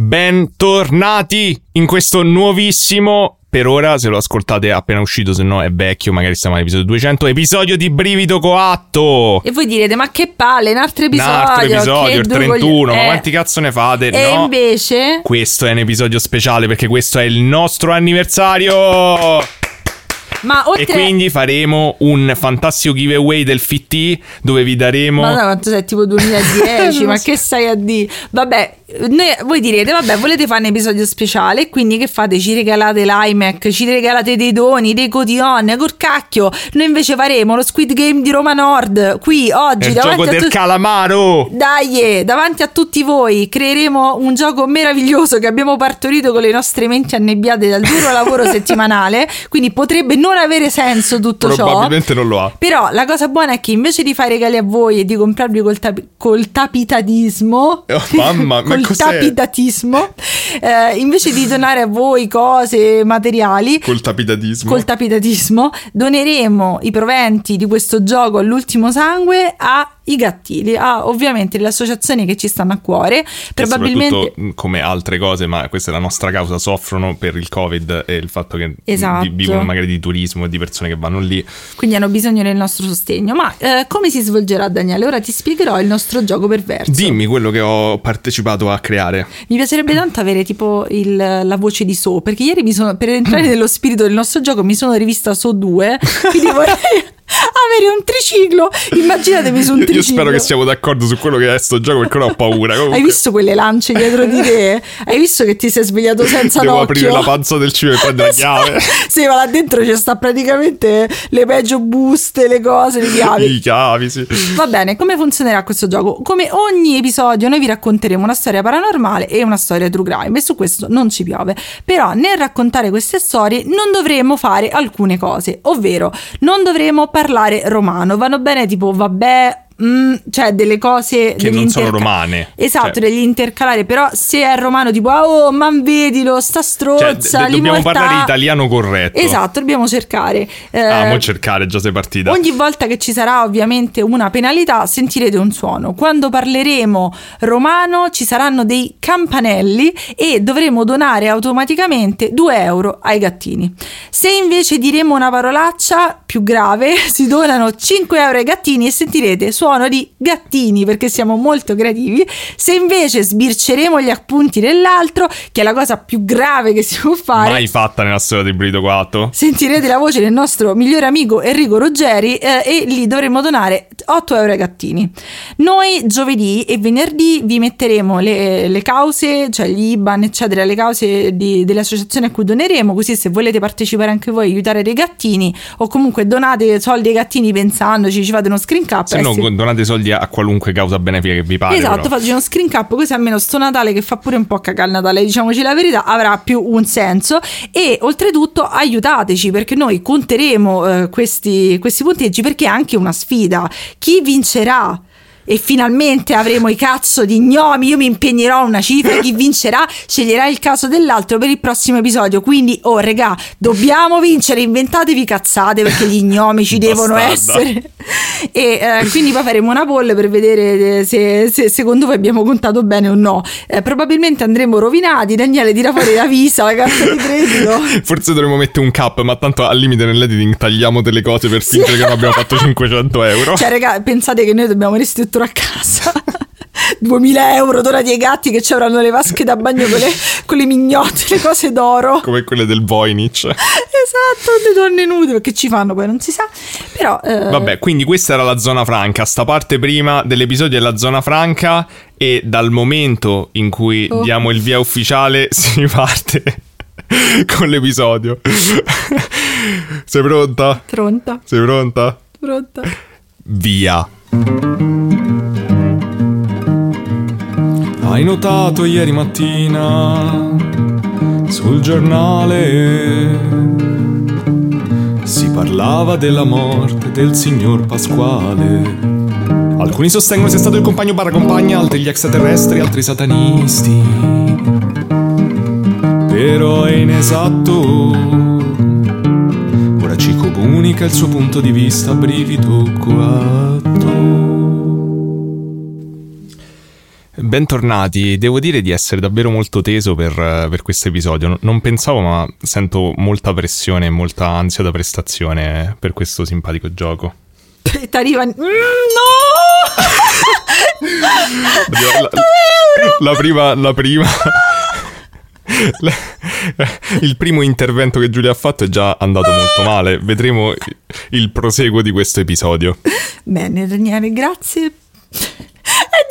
Bentornati in questo nuovissimo per ora, se lo ascoltate appena uscito, se no è vecchio, magari stiamo all'episodio 200, episodio di Brivido Coatto. E voi direte, ma che palle, un altro episodio. Un altro episodio, il 31, eh. ma quanti cazzo ne fate? E no. invece... Questo è un episodio speciale perché questo è il nostro anniversario. Ma oltre... E quindi faremo un fantastico giveaway del FT dove vi daremo... Ma no, quanto sei tipo 2010, ma che stai a dire? Vabbè, noi, voi direte, vabbè, volete fare un episodio speciale, quindi che fate? Ci regalate l'iMac, ci regalate dei doni, dei cotillon, col cacchio. Noi invece faremo lo Squid Game di Roma Nord, qui, oggi, il davanti gioco a del tutti... calamaro! Dai, davanti a tutti voi creeremo un gioco meraviglioso che abbiamo partorito con le nostre menti annebbiate dal duro lavoro settimanale, quindi potrebbe non avere senso tutto ciò. Probabilmente non lo ha. Però la cosa buona è che invece di fare regali a voi e di comprarvi col, tapi- col tapitatismo, Oh, mamma, ma col cos'è? tapitatismo, eh, invece di donare a voi cose materiali, Col tapidatismo. col tapitatismo, doneremo i proventi di questo gioco all'ultimo sangue ai gattili, a ovviamente le associazioni che ci stanno a cuore. Probabilmente mh, come altre cose, ma questa è la nostra causa, soffrono per il Covid e il fatto che mh, Esatto. vi- vivono magari di turismo e di persone che vanno lì. quindi hanno bisogno del nostro sostegno. Ma eh, come si svolgerà, Daniele? Ora ti spiegherò il nostro gioco perverso. Dimmi quello che ho partecipato a creare. Mi piacerebbe tanto avere tipo il- la voce di So, perché ieri mi sono, per entrare nello spirito del nostro gioco mi sono rivista So 2, quindi vorrei avere un triciclo. Immaginatemi su un triciclo. Io spero che siamo d'accordo su quello che è sto gioco perché ora ho paura. Comunque, Hai visto quelle lance dietro di te? Hai visto che ti sei svegliato senza Devo l'occhio? aprire la panza del cibo e prendere la chiave. Sì, ma là dentro ci sta praticamente le peggio buste, le cose, le chiavi. I chiavi, sì. Va bene, come funzionerà questo gioco? Come ogni episodio noi vi racconteremo una storia paranormale e una storia true crime e su questo non ci piove. Però nel raccontare queste storie non dovremo fare alcune cose, ovvero non dovremo parlare romano. Vanno bene tipo vabbè... mm, cioè delle cose Che non sono romane. esatto Cioè- degli intercalari però se è romano tipo "Ah, oh ma vedilo sta Cioè, strozza d- dobbiamo l'immortà". parlare italiano corretto. esatto dobbiamo cercare eh, Ah, mo cercare, già sei partita. Ogni volta che ci sarà ovviamente una penalità sentirete un suono. Quando parleremo romano ci saranno dei campanelli e dovremo donare automaticamente 2 euro ai gattini. Se invece diremo una parolaccia più grave si donano 5 euro ai gattini e sentirete suono di gattini perché siamo molto creativi. Se invece sbirceremo gli appunti dell'altro, che è la cosa più grave che si può fare, Mai fatta nella storia di Brito 4. sentirete la voce del nostro migliore amico Enrico Ruggeri eh, e lì dovremo donare 8 euro ai gattini. Noi giovedì e venerdì vi metteremo le, le cause, cioè gli IBAN, eccetera, le cause di- delle associazioni a cui doneremo, così se volete partecipare anche voi, aiutare dei gattini o comunque donate soldi ai gattini pensandoci, ci fate uno screen cap. Se no. Donate soldi a qualunque causa benefica che vi pare. Esatto, faccio uno screen cap così almeno sto Natale che fa pure un po' cagare il Natale, diciamoci la verità, avrà più un senso e oltretutto aiutateci perché noi conteremo eh, questi, questi punteggi perché è anche una sfida. Chi vincerà? E finalmente avremo i cazzo di gnomi. Io mi impegnerò una cifra. Chi vincerà sceglierà il caso dell'altro per il prossimo episodio. Quindi, oh, regà, dobbiamo vincere. Inventatevi cazzate perché gli gnomi ci devono essere. E eh, quindi poi faremo una poll per vedere eh, se, se secondo voi abbiamo contato bene o no. Eh, probabilmente andremo rovinati. Daniele tira fuori la visa, la carta di credito. Forse dovremmo mettere un cap, ma tanto al limite nell'editing tagliamo delle cose per fingere che non abbiamo fatto 500 euro. Cioè, raga, pensate che noi dobbiamo restituire a casa. 2000 euro donati ai gatti che ci avranno le vasche da bagno con le, con le mignotte, le cose d'oro. Come quelle del Voynich. Esatto, le donne nude, perché ci fanno poi non si sa. Però, eh, Vabbè, quindi questa era la zona franca. Sta parte prima dell'episodio è la zona franca. E dal momento in cui Oh. diamo il via ufficiale, si parte con l'episodio. Sei pronta? Pronta, Sei pronta? pronta. Via. Hai notato ieri mattina sul giornale si parlava della morte del signor Pasquale. Alcuni sostengono sia stato il compagno barra compagna, altri gli extraterrestri, altri satanisti. Però è inesatto. Ora ci comunica il suo punto di vista, brivido coatto. Bentornati, devo dire di essere davvero molto teso per, per questo episodio. Non pensavo, ma sento molta pressione e molta ansia da prestazione per questo simpatico gioco. E t'arriva... Mm, no! la, la prima... La prima... il primo intervento che Giulia ha fatto è già andato molto male. Vedremo il proseguo di questo episodio. Bene, Daniele, grazie. È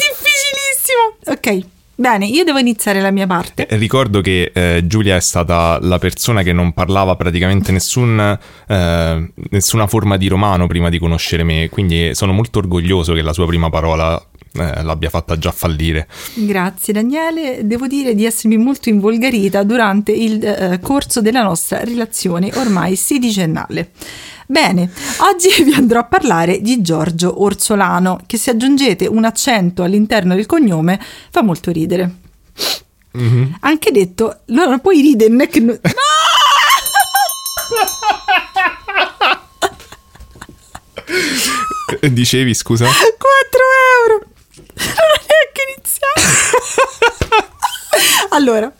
difficilissimo. Ok. Bene, io devo iniziare la mia parte. Eh, ricordo che eh, Giulia è stata la persona che non parlava praticamente nessun, eh, nessuna forma di romano prima di conoscere me, quindi sono molto orgoglioso che la sua prima parola eh, l'abbia fatta già fallire. Grazie Daniele, devo dire di essermi molto involgarita durante il eh, corso della nostra relazione ormai sedicennale. Bene, oggi vi andrò a parlare di Giorgio Orsolano, che se aggiungete un accento all'interno del cognome fa molto ridere. Mm-hmm. Anche detto, non puoi ridere, non è che... No! Dicevi, scusa? 4 euro! Non è neanche iniziato! allora...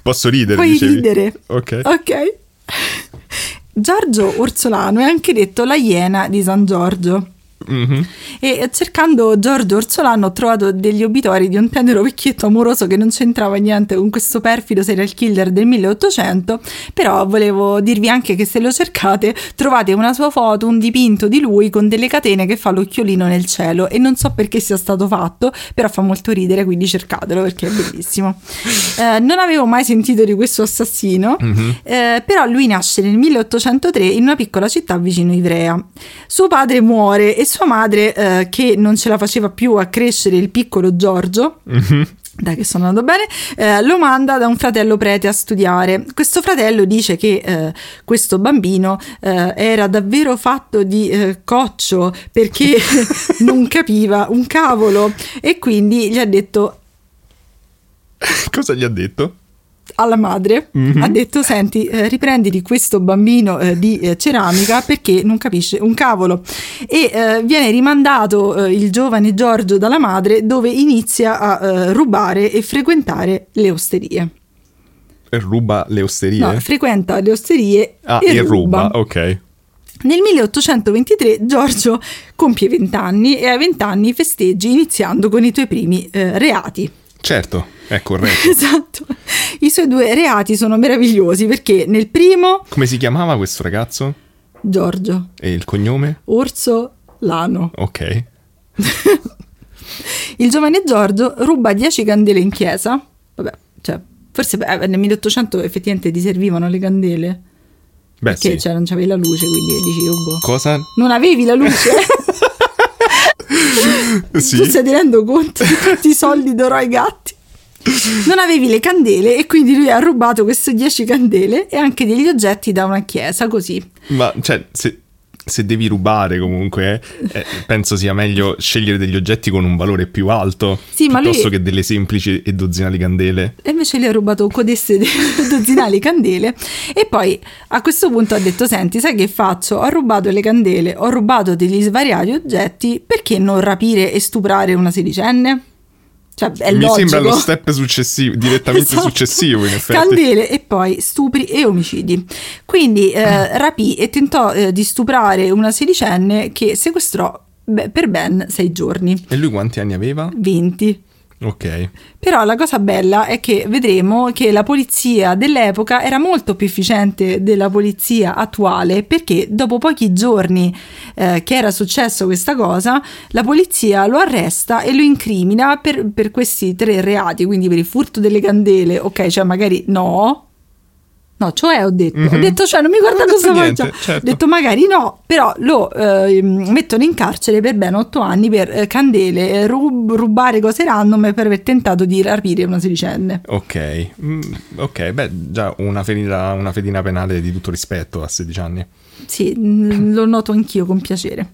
Posso ridere? Puoi dicevi? ridere. Ok. Ok. Giorgio Orsolano è anche detto la iena di San Giorgio. Mm-hmm. E cercando Giorgio Orsolano ho trovato degli obitori di un tenero vecchietto amoroso che non c'entrava niente con questo perfido serial killer del 1800, però volevo dirvi anche che se lo cercate trovate una sua foto, un dipinto di lui con delle catene che fa l'occhiolino nel cielo e non so perché sia stato fatto, però fa molto ridere, quindi cercatelo perché è bellissimo. Eh, non avevo mai sentito di questo assassino, mm-hmm. eh, però lui nasce nel 1803 in una piccola città vicino Ivrea. Suo padre muore e sua madre, eh, che non ce la faceva più a crescere il piccolo Giorgio, mm-hmm. dai che sto andando bene, eh, lo manda da un fratello prete a studiare. Questo fratello dice che eh, questo bambino eh, era davvero fatto di eh, coccio perché non capiva un cavolo e quindi gli ha detto... Cosa gli ha detto? Alla madre, mm-hmm. ha detto senti eh, riprenditi questo bambino eh, di eh, ceramica perché non capisce un cavolo e eh, viene rimandato eh, il giovane Giorgio dalla madre dove inizia a eh, rubare e frequentare le osterie. Ruba le osterie? No, frequenta le osterie ah, e, e ruba. ruba, ok. Nel 1823 Giorgio compie 20 anni e ai 20 anni festeggi iniziando con i tuoi primi reati. Certo, è corretto. esatto. I suoi due reati sono meravigliosi perché nel primo... Come si chiamava questo ragazzo? Giorgio. E il cognome? Orso Lano. Ok. il giovane Giorgio ruba 10 candele in chiesa. Vabbè, cioè, forse beh, nel 1800 effettivamente ti servivano le candele. Beh, perché sì. cioè, non c'avevi la luce, quindi dici, oh, boh. Cosa? Non avevi la luce? sì. Tu stai tenendo conto di tutti i soldi d'oro ai gatti? Non avevi le candele e quindi lui ha rubato queste 10 candele e anche degli oggetti da una chiesa, così. Ma cioè, se, se devi rubare comunque, eh, penso sia meglio scegliere degli oggetti con un valore più alto sì, piuttosto lui... che delle semplici e dozzinali candele. E invece lui ha rubato codeste dozzinali candele e poi a questo punto ha detto senti sai che faccio? Ho rubato le candele, ho rubato degli svariati oggetti, perché non rapire e stuprare una sedicenne? Cioè, è Mi logico. sembra lo step successivo, direttamente esatto. successivo in effetti. Candele e poi stupri e omicidi. Quindi eh, rapì e tentò eh, di stuprare una sedicenne che sequestrò per ben sei giorni. E lui quanti anni aveva? 20. Ok. Però la cosa bella è che vedremo che la polizia dell'epoca era molto più efficiente della polizia attuale perché dopo pochi giorni eh, che era successo questa cosa, la polizia lo arresta e lo incrimina per, per questi tre reati, quindi per il furto delle candele, ok, cioè magari no, No, cioè ho detto, mm-hmm. ho detto cioè non mi guarda cosa faccio. Certo. Ho detto magari no, però lo eh, mettono in carcere per ben otto anni per eh, candele, rub- rubare cose random per aver tentato di rapire una sedicenne. Ok, mm, ok, beh già una fedina, una fedina penale di tutto rispetto a 16 anni. Sì, lo noto anch'io con piacere.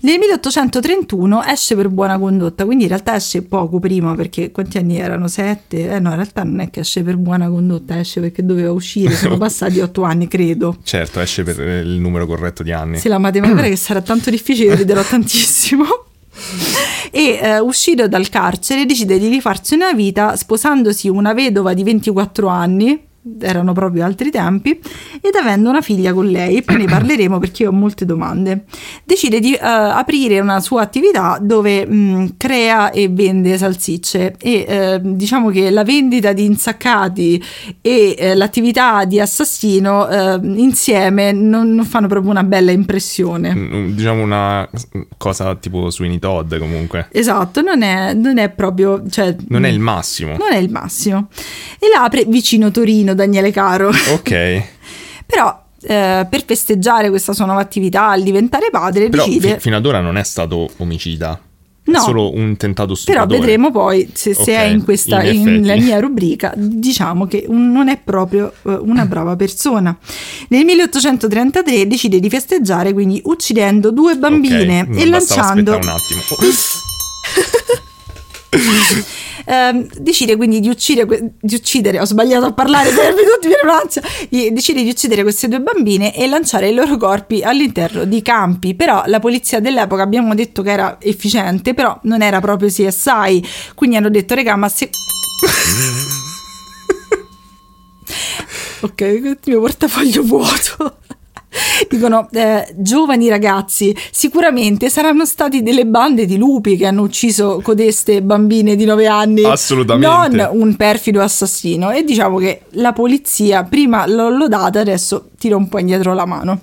Nel 1831 esce per buona condotta, quindi in realtà esce poco prima perché quanti anni erano? Sette? Eh no, in realtà non è che esce per buona condotta, esce perché doveva uscire, sono passati otto anni credo. Certo, esce per il numero corretto di anni. Sì, la matematica che sarà tanto difficile, riderò tantissimo. e eh, uscito dal carcere decide di rifarsi una vita sposandosi una vedova di 24 anni erano proprio altri tempi, ed avendo una figlia con lei, poi ne parleremo perché ho molte domande, decide di uh, aprire una sua attività dove mh, mm, crea e vende salsicce e uh, diciamo che la vendita di insaccati e uh, l'attività di assassino insieme non, non, fanno proprio una bella impressione. Mm, mm, diciamo una cosa tipo Sweeney Todd comunque. Esatto, non è, non è proprio... Cioè, non è il massimo. Non è il massimo. E l'apre vicino Torino pochino Daniele Caro. Ok. Però eh, per festeggiare questa sua nuova attività, al diventare padre, Però decide... Fi- fino ad ora non è stato omicida. No, solo un tentato stupratore. Però vedremo poi se, se okay, è in questa in nella mia rubrica, diciamo che un, non è proprio uh, una brava persona. Nel 1833 decide di festeggiare quindi uccidendo due bambine okay, e lanciando un attimo. eh, decide quindi di uccidere, di uccidere, ho sbagliato a parlare, decide di uccidere queste due bambine e lanciare i loro corpi all'interno di campi, però la polizia dell'epoca abbiamo detto che era efficiente, però non era proprio CSI, quindi hanno detto regà ma se... ok, il mio portafoglio vuoto. Dicono, eh, giovani ragazzi, sicuramente saranno stati delle bande di lupi che hanno ucciso codeste bambine di 9 anni. Assolutamente. Non un perfido assassino. E diciamo che la polizia prima l'ho lodata, adesso tira un po' indietro la mano.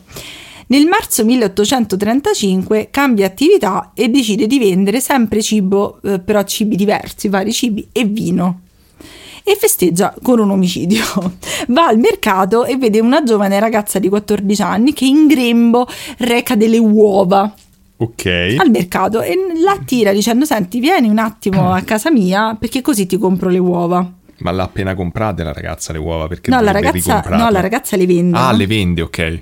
Nel marzo 1835 cambia attività e decide di vendere sempre cibo, eh, però cibi diversi, vari cibi e vino e festeggia con un omicidio. Va al mercato e vede una giovane ragazza di 14 anni che in grembo reca delle uova. Ok. Al mercato e la attira dicendo: Senti, vieni un attimo a casa mia perché così ti compro le uova. Ma l'ha appena comprate la ragazza le uova? Perché no, la ragazza, no, la ragazza le vende. Ah, le vende, ok.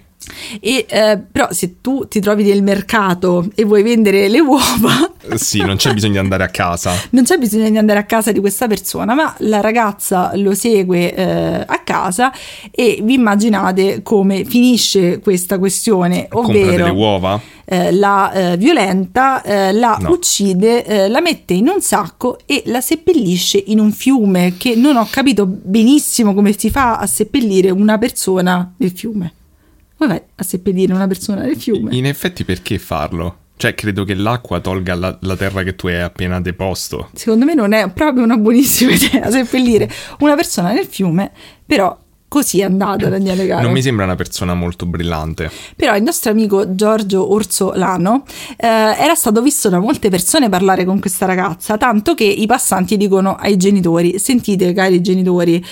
E, eh, però se tu ti trovi nel mercato e vuoi vendere le uova... sì, non c'è bisogno di andare a casa. non c'è bisogno di andare a casa di questa persona, ma la ragazza lo segue eh, a casa e vi immaginate come finisce questa questione, ovvero... Compra delle uova? Eh, la eh, violenta, eh, la no. uccide, eh, la mette in un sacco e la seppellisce in un fiume che non ho capito benissimo come si fa a seppellire una persona nel fiume. Vai a seppellire una persona nel fiume? In effetti perché farlo? Cioè, credo che l'acqua tolga la, la, terra che tu hai appena deposto. Secondo me non è proprio una buonissima idea seppellire una persona nel fiume, però così è andata Daniele Caro. Non mi sembra una persona molto brillante. Però il nostro amico Giorgio Orsolano eh, era stato visto da molte persone parlare con questa ragazza, tanto che i passanti dicono ai genitori, sentite cari genitori,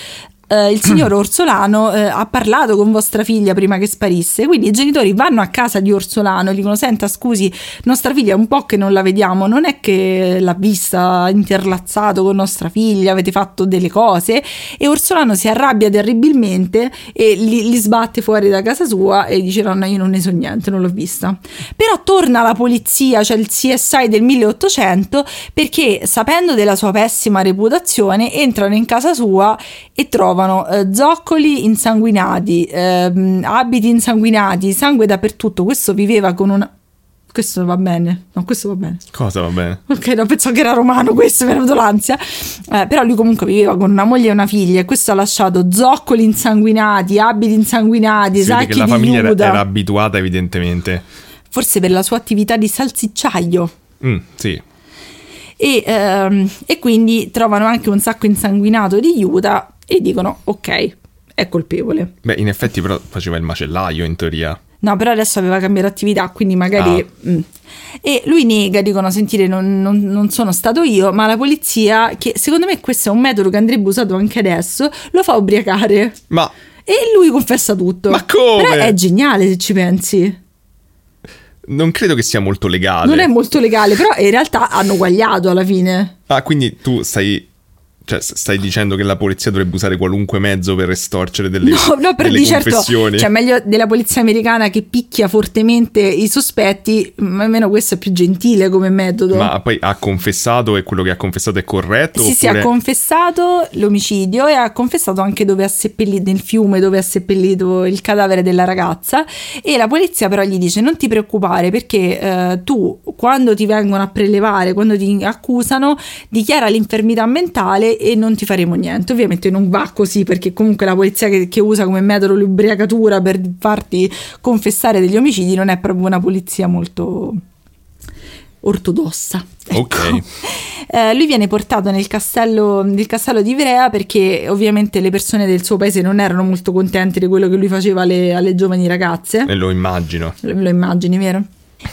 Uh, il signor Orsolano uh, ha parlato con vostra figlia prima che sparisse, quindi i genitori vanno a casa di Orsolano e dicono: Senta, scusi, nostra figlia è un po' che non la vediamo, non è che l'ha vista interlazzato con nostra figlia, avete fatto delle cose. E Orsolano si arrabbia terribilmente e li, li sbatte fuori da casa sua e dice: No, no, io non ne so niente, non l'ho vista. Però torna la polizia, cioè il CSI del 1800, perché sapendo della sua pessima reputazione entrano in casa sua e trovano trovano eh, zoccoli insanguinati, eh, abiti insanguinati, sangue dappertutto. Questo viveva con una... Questo va bene, no, questo va bene. Cosa va bene? Ok, no, pensavo che era romano, questo mi è venuto l'ansia. Eh, però lui comunque viveva con una moglie e una figlia e questo ha lasciato zoccoli insanguinati, abiti insanguinati, si sacchi che la famiglia era, era, abituata evidentemente. Forse per la sua attività di salsicciaio. Mm, sì. E, ehm, e, quindi trovano anche un sacco insanguinato di Juda e dicono ok, è colpevole. Beh, in effetti però faceva il macellaio in teoria. No, però adesso aveva cambiato attività, quindi magari... Ah. Mm. E lui nega, dicono, sentire, non, non, non, sono stato io, ma la polizia, che secondo me questo è un metodo che andrebbe usato anche adesso, lo fa ubriacare. Ma... E lui confessa tutto. Ma come? Però è geniale se ci pensi. Non credo che sia molto legale. Non è molto legale, però in realtà hanno guagliato alla fine. Ah, quindi tu stai Cioè, stai dicendo che la polizia dovrebbe usare qualunque mezzo per estorcere delle, no, no, per di certo, cioè meglio della polizia americana che picchia fortemente i sospetti, ma almeno questo è più gentile come metodo. Ma poi ha confessato e quello che ha confessato è corretto? Sì, sì, ha oppure- confessato l'omicidio e ha confessato anche dove ha seppellito, nel fiume dove ha seppellito il cadavere della ragazza e la polizia però gli dice non ti preoccupare perché eh, tu quando ti vengono a prelevare, quando ti accusano, dichiara l'infermità mentale e non ti faremo niente. Ovviamente non va così perché comunque la polizia che, che usa come metodo l'ubriacatura per farti confessare degli omicidi non è proprio una polizia molto ortodossa. ecco. Ok. Eh, lui viene portato nel castello, nel castello di Ivrea perché ovviamente le persone del suo paese non erano molto contente di quello che lui faceva alle, alle giovani ragazze. E lo immagino. Lo, lo immagini, vero?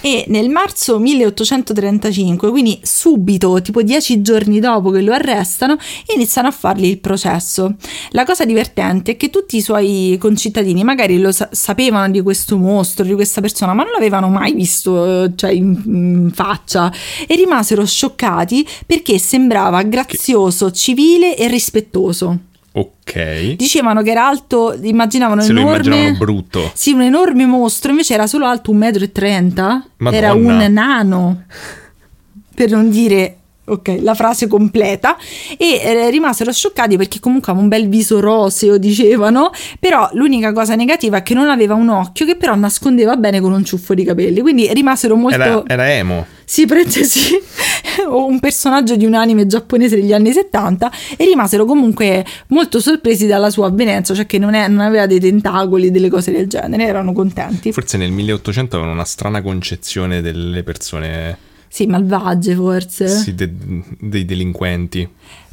E nel marzo 1835, quindi subito, tipo dieci giorni dopo che lo arrestano, iniziano a fargli il processo. La cosa divertente è che tutti i suoi concittadini magari lo sa- sapevano di questo mostro, di questa persona, ma non l'avevano mai visto eh, cioè, in, in faccia e rimasero scioccati perché sembrava grazioso, civile e rispettoso. Ok. Dicevano che era alto, immaginavano Se lo enorme. immaginavano brutto. Sì, un enorme mostro, invece era solo alto 1,30 m. Madonna. Era un nano, per non dire ok, la frase completa. E eh, rimasero scioccati perché comunque aveva un bel viso roseo, dicevano. Però l'unica cosa negativa è che non aveva un occhio che però nascondeva bene con un ciuffo di capelli. Quindi rimasero molto. Era, era emo. Sì, parentesi, o un personaggio di un anime giapponese degli anni 70 e rimasero comunque molto sorpresi dalla sua avvenenza, cioè che non, è- non aveva dei tentacoli, delle cose del genere, erano contenti. Forse nel 1800 avevano una strana concezione delle persone, Sì, malvagie forse. sì, de- dei delinquenti.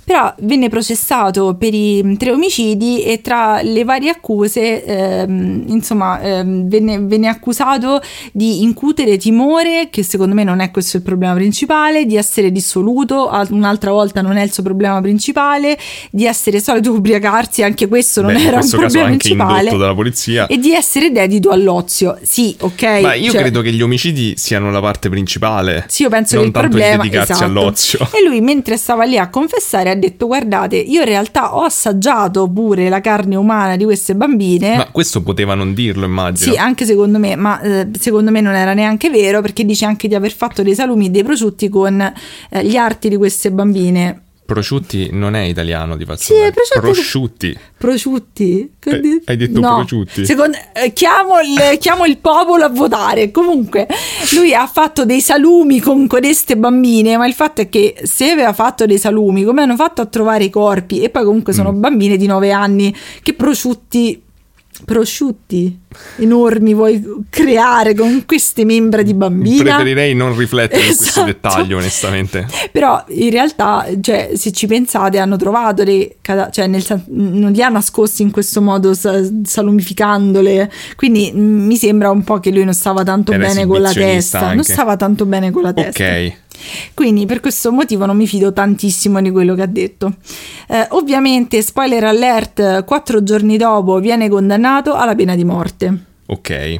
Però venne processato per i tre omicidi e tra le varie accuse, ehm, insomma, ehm, venne, venne accusato di incutere timore, che secondo me non è questo il problema principale, di essere dissoluto, al- un'altra volta non è il suo problema principale, di essere solito ubriacarsi, anche questo non Beh, era un questo caso problema principale. dalla polizia. E di essere dedito all'ozio. Sì, ok. Ma io cioè- credo che gli omicidi siano la parte principale. Sì, io penso non che il tanto problema di dedicarsi esatto. all'ozio. E lui, mentre stava lì a confessare, ha detto: Guardate, io in realtà ho assaggiato pure la carne umana di queste bambine. Ma questo poteva non dirlo, immagino. Sì, anche secondo me, ma eh, secondo me non era neanche vero perché dice anche di aver fatto dei salumi e dei prosciutti con eh, gli arti di queste bambine. Prosciutti non è italiano di Sì, è prosciutti- Prosciutti. Prosciutti? Eh, hai detto no. prosciutti. Secondo, eh, chiamo, il, chiamo il popolo a votare. Comunque, lui ha fatto dei salumi con queste bambine, ma il fatto è che se aveva fatto dei salumi, come hanno fatto a trovare i corpi? E poi comunque sono Mm. bambine di 9 anni, che prosciutti... Prosciutti enormi vuoi creare con queste membra di bambina? Preferirei non riflettere su questo Esatto. dettaglio, onestamente. Però in realtà, cioè, se ci pensate, hanno trovato le cioè nel non li ha nascosti in questo modo sa- salumificandole. Quindi mi sembra un po' che lui non stava tanto Era bene con la testa. Non anche. stava tanto bene con la testa. Ok. Quindi per questo motivo non mi fido tantissimo di quello che ha detto. Eh, ovviamente, spoiler alert, quattro giorni dopo viene condannato alla pena di morte. Ok.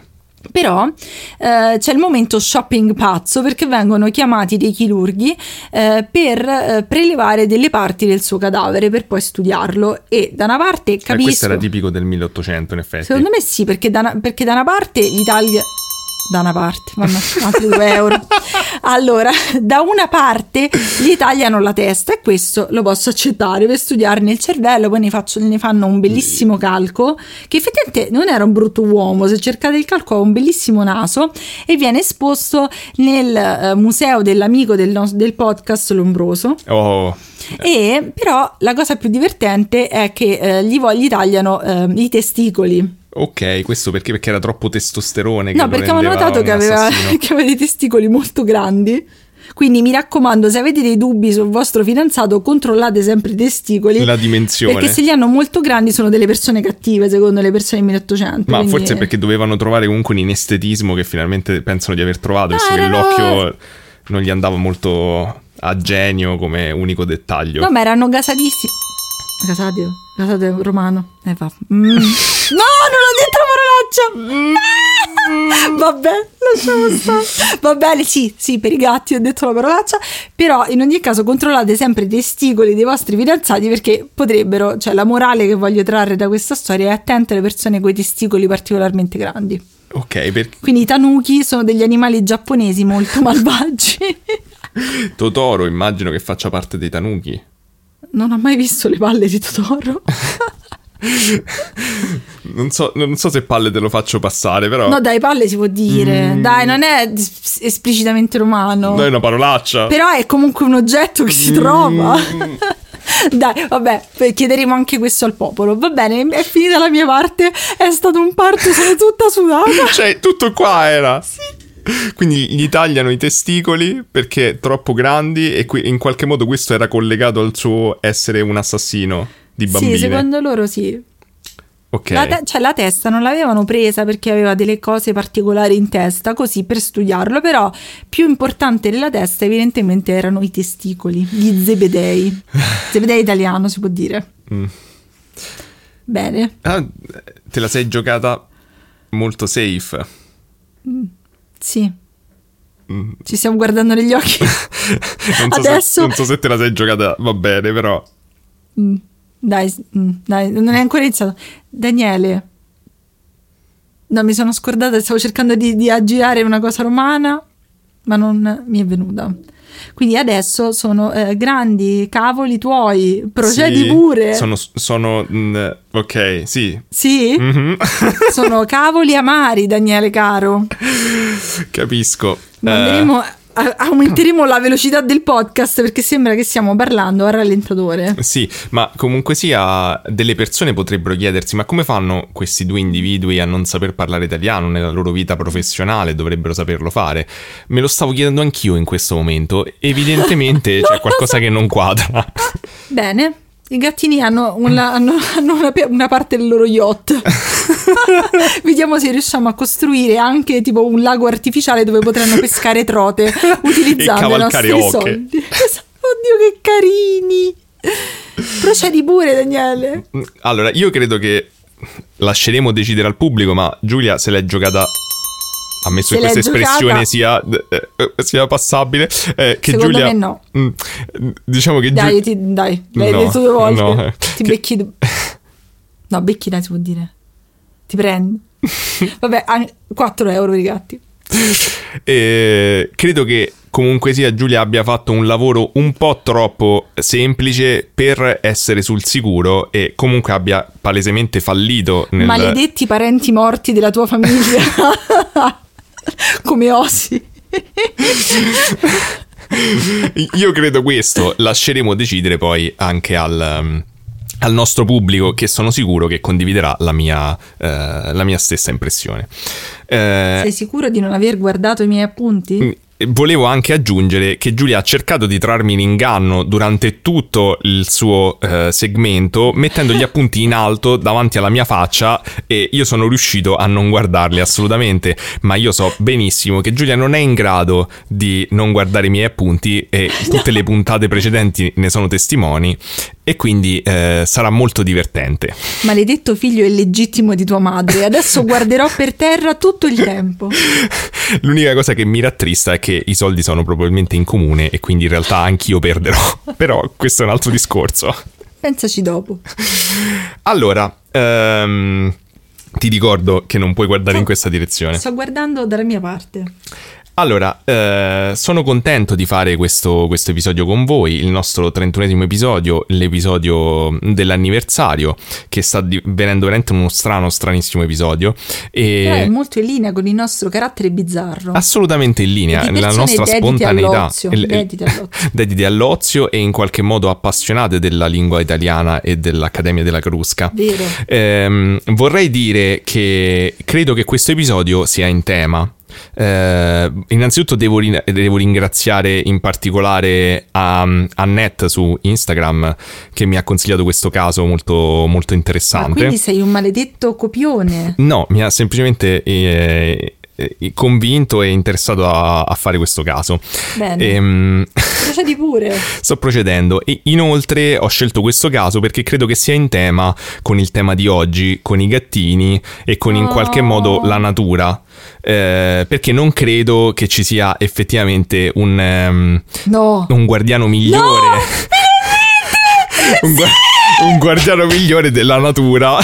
Però eh, c'è il momento shopping pazzo perché vengono chiamati dei chirurghi eh, per eh, prelevare delle parti del suo cadavere per poi studiarlo e da una parte Eh, questo capisco era tipico del 1800, in effetti. secondo me sì perché da perché da una parte l'Italia da una parte, vanno altri 2 euro. Allora, da una parte gli tagliano la testa e questo lo posso accettare per studiarne il cervello, poi ne, faccio- ne fanno un bellissimo calco, che effettivamente non era un brutto uomo, se cercate il calco ha un bellissimo naso e viene esposto nel eh, museo dell'amico del, nos- del podcast Lombroso. Oh, E però la cosa più divertente è che eh, gli, vo- gli tagliano eh, i testicoli. Ok, questo perché? Perché era troppo testosterone. Che No, perché avevo notato che aveva, che aveva dei testicoli molto grandi. Quindi mi raccomando, se avete dei dubbi sul vostro fidanzato, controllate sempre i testicoli. La dimensione. Perché se li hanno molto grandi sono delle persone cattive, secondo le persone del 1800. Ma quindi- forse perché dovevano trovare comunque un inestetismo che finalmente pensano di aver trovato, No, visto che erano- l'occhio non gli andava molto a genio come unico dettaglio. No, ma erano gasatissimi. Gasati, gasate romano. Eh, va. Mm. no, non ho detto la parolaccia! Vabbè, lasciamo stare. Va bene, sì, sì, per i gatti ho detto la parolaccia, però in ogni caso controllate sempre i testicoli dei vostri fidanzati perché potrebbero, cioè la morale che voglio trarre da questa storia è attente alle persone con i testicoli particolarmente grandi. Ok, per... Quindi i tanuki sono degli animali giapponesi molto malvagi. Totoro immagino che faccia parte dei tanuki. Non ho mai visto le palle di Totoro. non, so, non so se palle te lo faccio passare, però... No, dai, palle si può dire. Mm. Dai, non è esplicitamente romano. Dai, è una parolaccia. Però è comunque un oggetto che si mm. trova. Dai, vabbè, chiederemo anche questo al popolo. Va bene, è finita la mia parte. È stato un parto, sono tutta sudata. Cioè, tutto qua era. Sì. Quindi gli tagliano i testicoli perché troppo grandi e in qualche modo questo era collegato al suo essere un assassino di bambini. Sì, secondo loro sì. Ok. La te- cioè la testa non l'avevano presa perché aveva delle cose particolari in testa, così per studiarlo, però più importante della testa evidentemente erano i testicoli, gli zebedei. zebedei italiano si può dire. Mm. Bene. Ah, te la sei giocata molto safe. Mm. Sì. Mm. Ci stiamo guardando negli occhi. non, so Adesso... se, non so se te la sei giocata, va bene, però. Mm. Dai, mm, dai, non è ancora iniziato. Daniele. No, mi sono scordata, stavo cercando di, di aggirare una cosa romana, ma non mi è venuta. Quindi adesso sono eh, grandi cavoli tuoi, procedi sì, pure. Sono, sono mh, ok, sì. Sì? Mm-hmm. sono cavoli amari, Daniele caro. Capisco. Manderemo eh aumenteremo la velocità del podcast perché sembra che stiamo parlando a rallentatore. Sì, ma comunque sia, delle persone potrebbero chiedersi: ma come fanno questi due individui a non saper parlare italiano nella loro vita professionale? Dovrebbero saperlo fare. Me lo stavo chiedendo anch'io in questo momento. Evidentemente c'è qualcosa che non quadra. Bene. I gattini hanno una, hanno, hanno una, una parte del loro yacht. Vediamo se riusciamo a costruire anche tipo un lago artificiale dove potranno pescare trote utilizzando i nostri oche. soldi. Oddio, che carini! Procedi pure, Daniele. Allora, io credo che lasceremo decidere al pubblico, ma Giulia se l'è giocata ammesso che questa espressione sia, eh, eh, sia, passabile, eh, che Secondo Giulia... no. Mm, diciamo che... Dai, ti, dai, l'hai no, detto due volte. No, eh, ti che... becchi... No, becchi dai si può dire. Ti prendi. Vabbè, 4 euro i gatti. E credo che comunque sia Giulia abbia fatto un lavoro un po' troppo semplice per essere sul sicuro e comunque abbia palesemente fallito nel... Maledetti parenti morti della tua famiglia. come osi. Io credo questo, lasceremo decidere poi anche al, um, al nostro pubblico che sono sicuro che condividerà la mia, uh, la mia stessa impressione. Uh, Sei sicuro di non aver guardato i miei appunti? Volevo anche aggiungere che Giulia ha cercato di trarmi in inganno durante tutto il suo eh, segmento mettendo gli appunti in alto davanti alla mia faccia e io sono riuscito a non guardarli assolutamente. Ma io so benissimo che Giulia non è in grado di non guardare i miei appunti e tutte le puntate precedenti ne sono testimoni e quindi eh, sarà molto divertente. Maledetto figlio illegittimo di tua madre, adesso guarderò per terra tutto il tempo. L'unica cosa che mi rattrista è che i soldi sono probabilmente in comune e quindi in realtà anch'io perderò, però questo è un altro discorso. Pensaci dopo. Allora, um, ti ricordo che non puoi guardare sto, in questa direzione. Sto guardando dalla mia parte. Allora, eh, sono contento di fare questo, questo, episodio con voi, il nostro 31esimo episodio, l'episodio dell'anniversario, che sta venendo veramente uno strano, stranissimo episodio. E... Però è molto in linea con il nostro carattere bizzarro. Assolutamente in linea, nella nostra spontaneità. All'ozio, dediti, all'ozio. dediti all'ozio e in qualche modo appassionate della lingua italiana e dell'Accademia della Crusca. Vero. Eh, vorrei dire che credo che questo episodio sia in tema eh, innanzitutto devo, rin- devo, ringraziare in particolare a, Annette su Instagram che mi ha consigliato questo caso molto, molto interessante. Ma quindi sei un maledetto copione? No, mi ha semplicemente... Eh, convinto e interessato a, a fare questo caso. Bene. Ehm, Procedi pure. Sto procedendo e inoltre ho scelto questo caso perché credo che sia in tema con il tema di oggi, con i gattini e con in Oh. qualche modo la natura. Eh, perché non credo che ci sia effettivamente un, ehm, No. un guardiano migliore. un, gua- un guardiano migliore della natura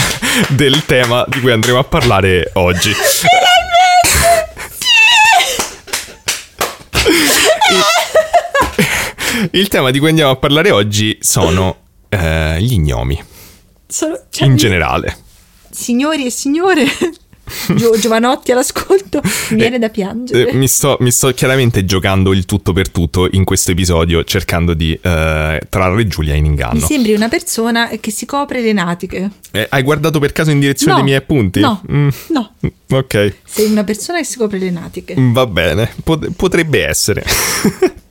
del tema di cui andremo a parlare oggi. Il- tema di cui andiamo a parlare oggi sono eh, gli gnomi Sono- cioè, in mi- generale. Signori e signore, Gio- giovanotti all'ascolto, mi viene da piangere. Eh, mi, sto, mi sto chiaramente giocando il tutto per tutto in questo episodio cercando di eh, trarre Giulia in Mi inganno. sembri una persona che si copre le natiche. Eh, hai guardato per caso in direzione No, dei miei appunti? no, Mm, no. ok, Sei una persona che si copre le natiche. va bene, Pot- potrebbe essere.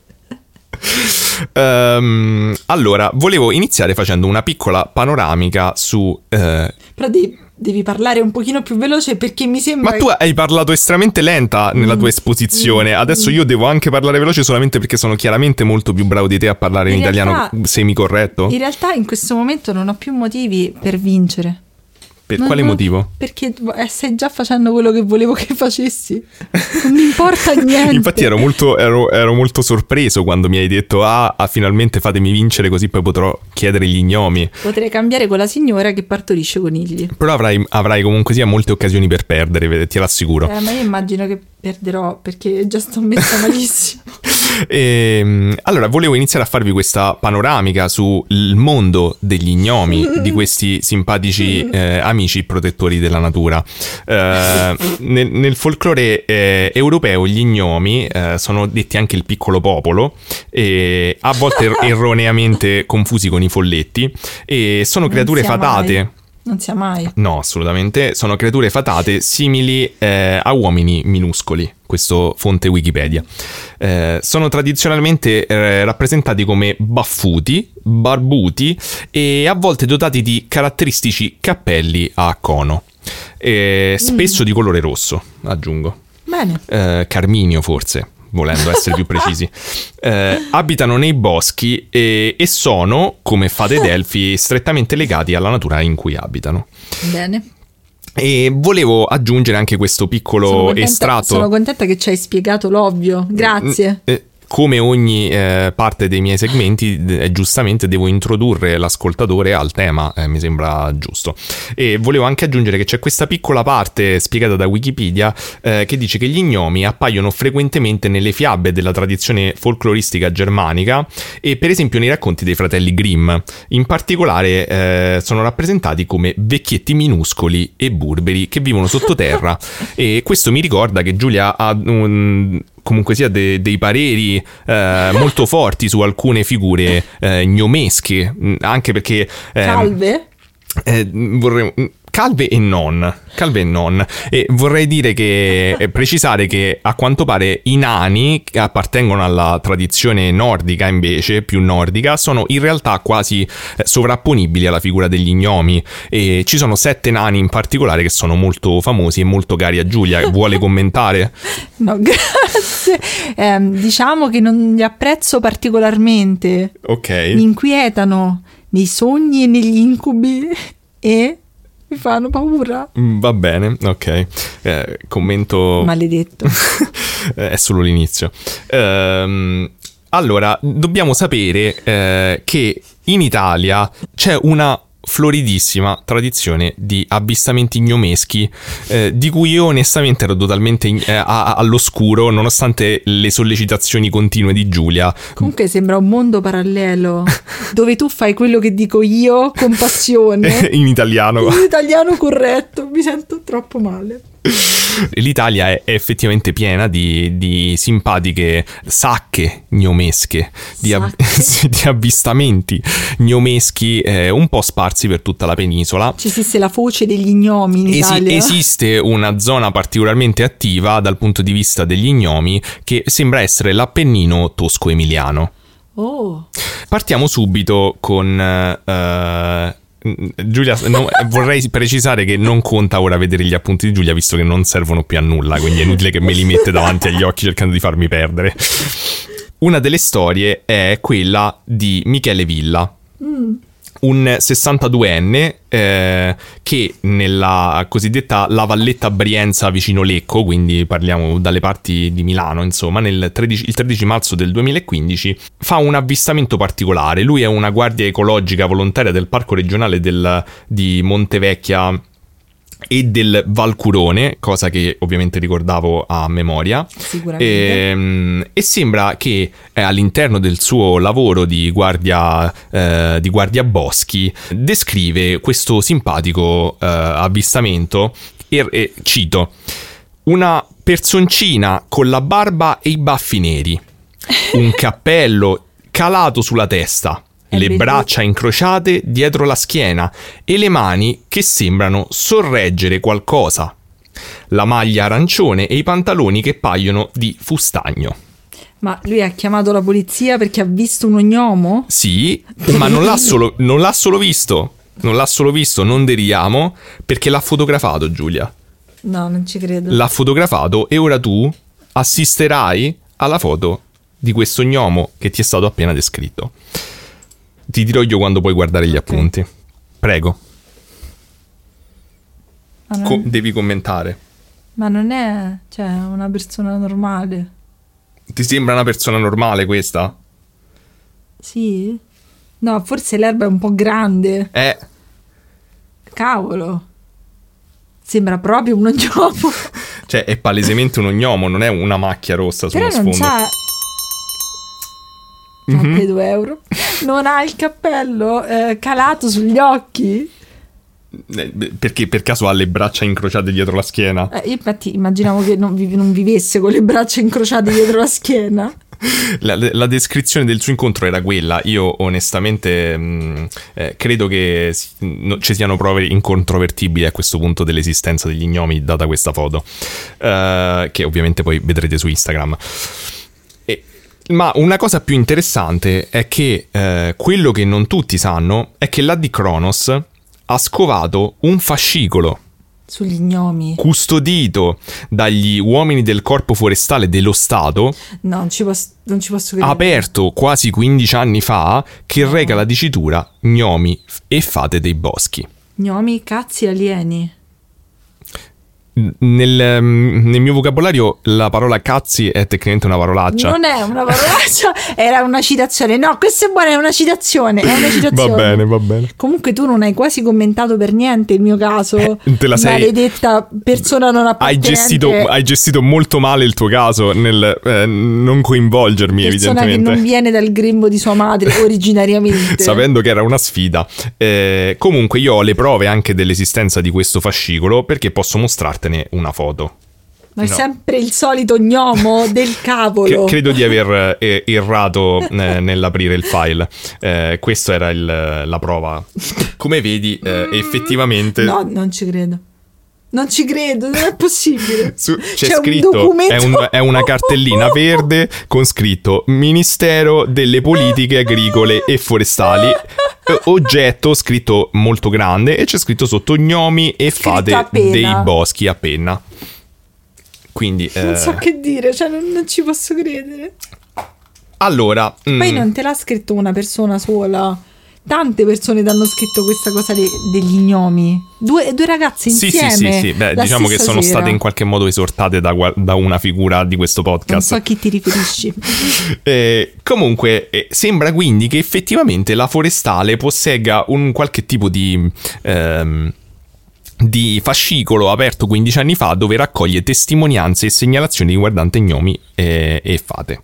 Ehm, allora, volevo iniziare facendo una piccola panoramica su... eh, Però devi, devi parlare un pochino più veloce perché mi sembra... Ma tu hai parlato estremamente lenta nella tua esposizione. Adesso io devo anche parlare veloce solamente perché sono chiaramente molto più bravo di te a parlare in, In italiano realtà- semicorretto. In realtà in questo momento non ho più motivi per vincere. Per Non- quale non- motivo? Perché eh, stai già facendo quello che volevo che facessi. Non mi importa niente. Infatti ero molto, ero- ero molto sorpreso quando mi hai detto ah, ah, finalmente fatemi vincere così poi potrò chiedere gli gnomi. Potrei cambiare con la signora che partorisce conigli. Però avrai, avrai comunque sia molte occasioni per perdere, te l'assicuro. Eh, ma io immagino che perderò perché già sto messa malissimo. Ehm, allora, volevo iniziare a farvi questa panoramica sul mondo degli gnomi, di questi simpatici eh, amici protettori della natura. Eh, nel, nel folklore eh, europeo gli gnomi eh, sono detti anche il piccolo popolo, e a volte er- erroneamente confusi con i folletti, e sono creature Non fatate. mai. Non sia mai. No, assolutamente. Sono creature fatate simili eh, a uomini minuscoli. Questo fonte Wikipedia. Eh, sono tradizionalmente eh, rappresentati come baffuti, barbuti e a volte dotati di caratteristici cappelli a cono. Eh, spesso di colore rosso, aggiungo. Bene. Eh, carminio forse, volendo essere più precisi. Eh, abitano nei boschi e, e sono, come fate delfi, strettamente legati alla natura in cui abitano. Bene. E volevo aggiungere anche questo Sono piccolo contenta, estratto. sono contenta che ci hai spiegato l'ovvio. Grazie. Eh, come ogni eh, parte dei miei segmenti, eh, giustamente devo introdurre l'ascoltatore al tema, eh, mi sembra giusto. E volevo anche aggiungere che c'è questa piccola parte spiegata da Wikipedia eh, che dice che gli gnomi appaiono frequentemente nelle fiabe della tradizione folcloristica germanica e per esempio nei racconti dei fratelli Grimm. In particolare eh, sono rappresentati come vecchietti minuscoli e burberi che vivono sottoterra e questo mi ricorda che Giulia ha un comunque sia de- dei pareri eh, molto forti su alcune figure eh, gnomesche, anche perché... ehm, Calve? eh, vorrei- calve e non, calve e non. E vorrei dire che, eh, precisare che a quanto pare i nani, che appartengono alla tradizione nordica invece, più nordica, sono in realtà quasi eh, sovrapponibili alla figura degli gnomi. E ci sono sette nani in particolare che sono molto famosi e molto cari a Giulia. Vuole commentare? No, grazie. Ehm, diciamo che non li apprezzo particolarmente. Ok. Mi inquietano nei sogni e negli incubi e mi fanno paura. Mm, Va bene, ok. Eh, commento... Maledetto. Eh, è solo l'inizio. Ehm, allora, dobbiamo sapere eh, che in Italia c'è una floridissima tradizione di avvistamenti gnomeschi eh, di cui io onestamente ero totalmente in- eh, a- a- all'oscuro nonostante le sollecitazioni continue di Giulia Comunque sembra un mondo parallelo dove tu fai quello che dico io con passione. in italiano In italiano corretto, mi sento troppo male. L'Italia è effettivamente piena di, di simpatiche sacche gnomesche, di, sì, di avvistamenti gnomeschi eh, un po' sparsi per tutta la penisola. Ci esiste la foce degli gnomi in Esi- Italia. esiste una zona particolarmente attiva dal punto di vista degli gnomi che sembra essere l'Appennino tosco-emiliano. Oh, Partiamo subito con Mm, Giulia, no, vorrei precisare che non conta ora vedere gli appunti di Giulia, visto che non servono più a nulla, quindi è inutile che me li mette davanti agli occhi cercando di farmi perdere. Una delle storie è quella di Michele Villa. Un 62enne eh, che nella cosiddetta La Valletta Brienza vicino Lecco, quindi parliamo dalle parti di Milano, insomma, nel 13 il 13 marzo del 2015 fa un avvistamento particolare. Lui è una guardia ecologica volontaria del Parco regionale del- di Montevecchia e del Valcurone, cosa che ovviamente ricordavo a memoria. Sicuramente. Ehm, E, sembra che eh, all'interno del suo lavoro di guardia, eh, di guardia boschi descrive questo simpatico eh, avvistamento. E, e cito: Una personcina con la barba e i baffi neri, un cappello calato sulla testa. Le bellissimo. braccia incrociate dietro la schiena e le mani che sembrano sorreggere qualcosa. La maglia arancione e i pantaloni che paiono di fustagno. Ma lui ha chiamato la polizia perché ha visto un ognomo? Sì, ma non l'ha solo, non l'ha solo visto. Non l'ha solo visto, non deriamo, perché l'ha fotografato Giulia. No, non ci credo. L'ha fotografato e ora tu assisterai alla foto di questo gnomo che ti è stato appena descritto. Ti dirò io quando puoi guardare gli appunti. Prego, non, co- devi commentare. ma non è cioè, una persona normale. Ti sembra una persona normale questa? Sì? No, forse l'erba è un po' grande. Eh, Cavolo. Sembra proprio un ognomo. cioè è palesemente un gnomo, non è una macchia rossa sullo Però non sfondo. c'ha... Mhm. Fate due euro. Non ha il cappello eh, calato sugli occhi. Eh, Perché per caso ha le braccia incrociate dietro la schiena? Eh, infatti immaginavo che non, vi- non vivesse con le braccia incrociate dietro la schiena. La, la descrizione del suo incontro era quella. Io onestamente mh, eh, credo che si- no- ci siano prove incontrovertibili a questo punto dell'esistenza degli gnomi data questa foto, eh, che ovviamente poi vedrete su Instagram. Ma una cosa più interessante è che eh, quello che non tutti sanno è che l'AD Kronos ha scovato un fascicolo Sugli gnomi. custodito dagli uomini del corpo forestale dello Stato No, non ci posso, non ci posso credere. aperto quasi 15 anni fa che reca la dicitura gnomi e fate dei boschi. Gnomi, cazzi alieni. Nel, ehm, nel mio vocabolario la parola cazzi è tecnicamente una parolaccia. Non è una parolaccia, era una citazione. No, questa è buona, è una citazione. È una citazione. Va bene, va bene. Comunque tu non hai quasi commentato per niente il mio caso. Eh, te la sei- Maledetta persona non Hai appartenente. gestito, hai gestito molto male il tuo caso nel eh, non coinvolgermi, persona che evidentemente. non viene dal grembo di sua madre originariamente. Sapendo che era una sfida. Eh, comunque, io ho le prove anche dell'esistenza di questo fascicolo perché posso mostrartene una foto. Ma è No. sempre il solito gnomo del cavolo. credo di aver eh, errato eh, nell'aprire il file. Eh, questa era il- la prova. Come vedi, eh, effettivamente. No, non ci credo. Non ci credo, non è possibile. su- c'è, C'è un scritto, documento- è, un- è una cartellina verde con scritto Ministero delle Politiche Agricole e Forestali, oggetto scritto molto grande e c'è scritto sotto gnomi e fate dei boschi a penna. Quindi, Non eh, so che dire, cioè non, non ci posso credere. allora, Poi mm, non te l'ha scritto una persona sola. Tante persone ti hanno scritto questa cosa de- degli gnomi. Due, due ragazze Sì, sì, insieme. sì, sì. Beh, diciamo che sono sera. state in qualche modo esortate da, da una figura di questo Non podcast. so a chi ti riferisci. Eh, comunque, eh, sembra quindi che effettivamente la forestale possegga un qualche tipo di. ehm, di fascicolo aperto 15 anni fa dove raccoglie testimonianze e segnalazioni riguardanti gnomi e, e fate.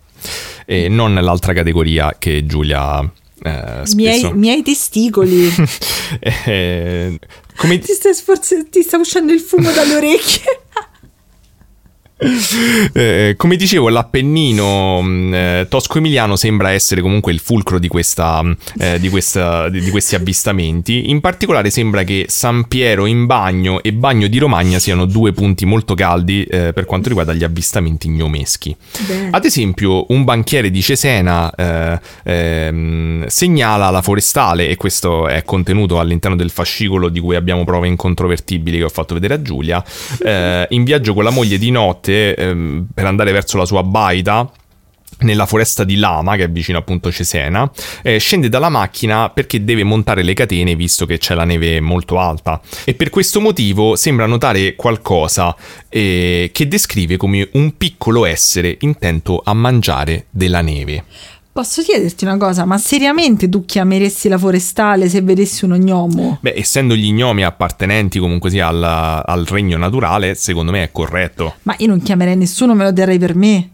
E non l'altra categoria che Giulia eh, miei, miei testicoli. Eh, come, ti, stai sforz- ti sta uscendo il fumo dalle orecchie. Eh, come dicevo, l'Appennino mh, eh, tosco-emiliano sembra essere comunque il fulcro di, questa, eh, di, questa, di, di, questi avvistamenti. In particolare sembra che San Piero in bagno e Bagno di Romagna siano due punti molto caldi eh, per quanto riguarda gli avvistamenti gnomeschi. Beh. Ad esempio, un banchiere di Cesena eh, ehm, segnala la forestale, e questo è contenuto all'interno del fascicolo di cui abbiamo prove incontrovertibili che ho fatto vedere a Giulia, eh, in viaggio con la moglie di notte notte ehm, per andare verso la sua baita nella foresta di Lama, che è vicino appunto a Cesena, eh, scende dalla macchina perché deve montare le catene visto che c'è la neve molto alta e per questo motivo sembra notare qualcosa eh, che descrive come un piccolo essere intento a mangiare della neve. Posso chiederti una cosa, ma seriamente tu chiameresti la forestale se vedessi uno gnomo? Beh, essendo gli gnomi appartenenti comunque sia al, al regno naturale, secondo me è corretto. Ma io non chiamerei nessuno, me lo darei per me.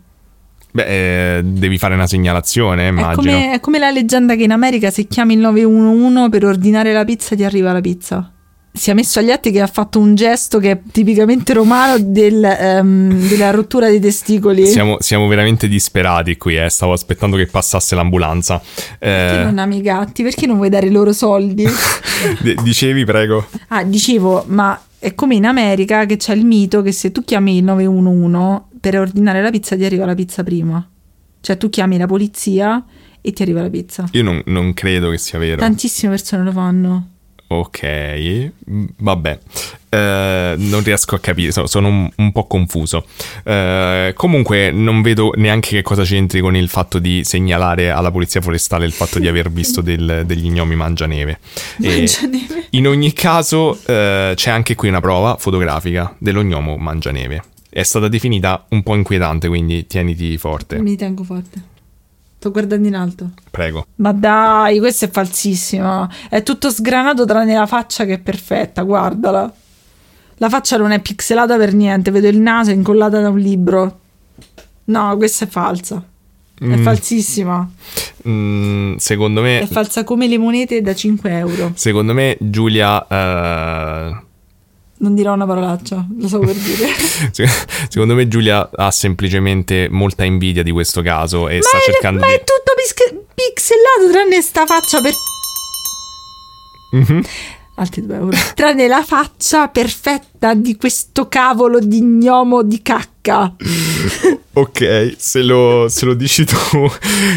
Beh, eh, devi fare una segnalazione, immagino. È come, è come la leggenda che in America se chiami il 911 per ordinare la pizza ti arriva la pizza si è messo agli atti che ha fatto un gesto che è tipicamente romano del, um, della rottura dei testicoli. Siamo, siamo veramente disperati qui, eh. stavo aspettando che passasse l'ambulanza. Perché eh... non ami i gatti? Perché non vuoi dare loro soldi? dicevi, prego. Ah, dicevo, ma è come in America che c'è il mito che se tu chiami il 911 per ordinare la pizza ti arriva la pizza prima. Cioè tu chiami la polizia e ti arriva la pizza. Io non, non credo che sia vero. Tantissime persone lo fanno. Ok, vabbè, eh, non riesco a capire, sono, sono un, un, po' confuso. Eh, comunque non vedo neanche che cosa c'entri con il fatto di segnalare alla polizia forestale il fatto di aver visto del, degli gnomi mangianeve. Mangianeve. in ogni caso eh, c'è anche qui una prova fotografica dello gnomo mangianeve. È stata definita un po' inquietante, quindi tieniti forte. Mi tengo forte. Sto guardando in alto. Prego. Ma dai, questo è falsissimo. È tutto sgranato tranne la faccia che è perfetta, guardala. La faccia non è pixelata per niente, vedo il naso incollata da un libro. No, questa è falsa. È mm. falsissima. Mm, secondo me... È falsa come le monete da 5 euro. Secondo me Giulia... Uh non dirò una parolaccia, lo so per dire. Secondo me Giulia ha semplicemente molta invidia di questo caso e ma sta cercando ma di... Ma è tutto pix- pixelato tranne sta faccia per... Mm-hmm altri 2 euro. Tranne la faccia perfetta di questo cavolo di gnomo di cacca. ok, se lo, se lo dici tu,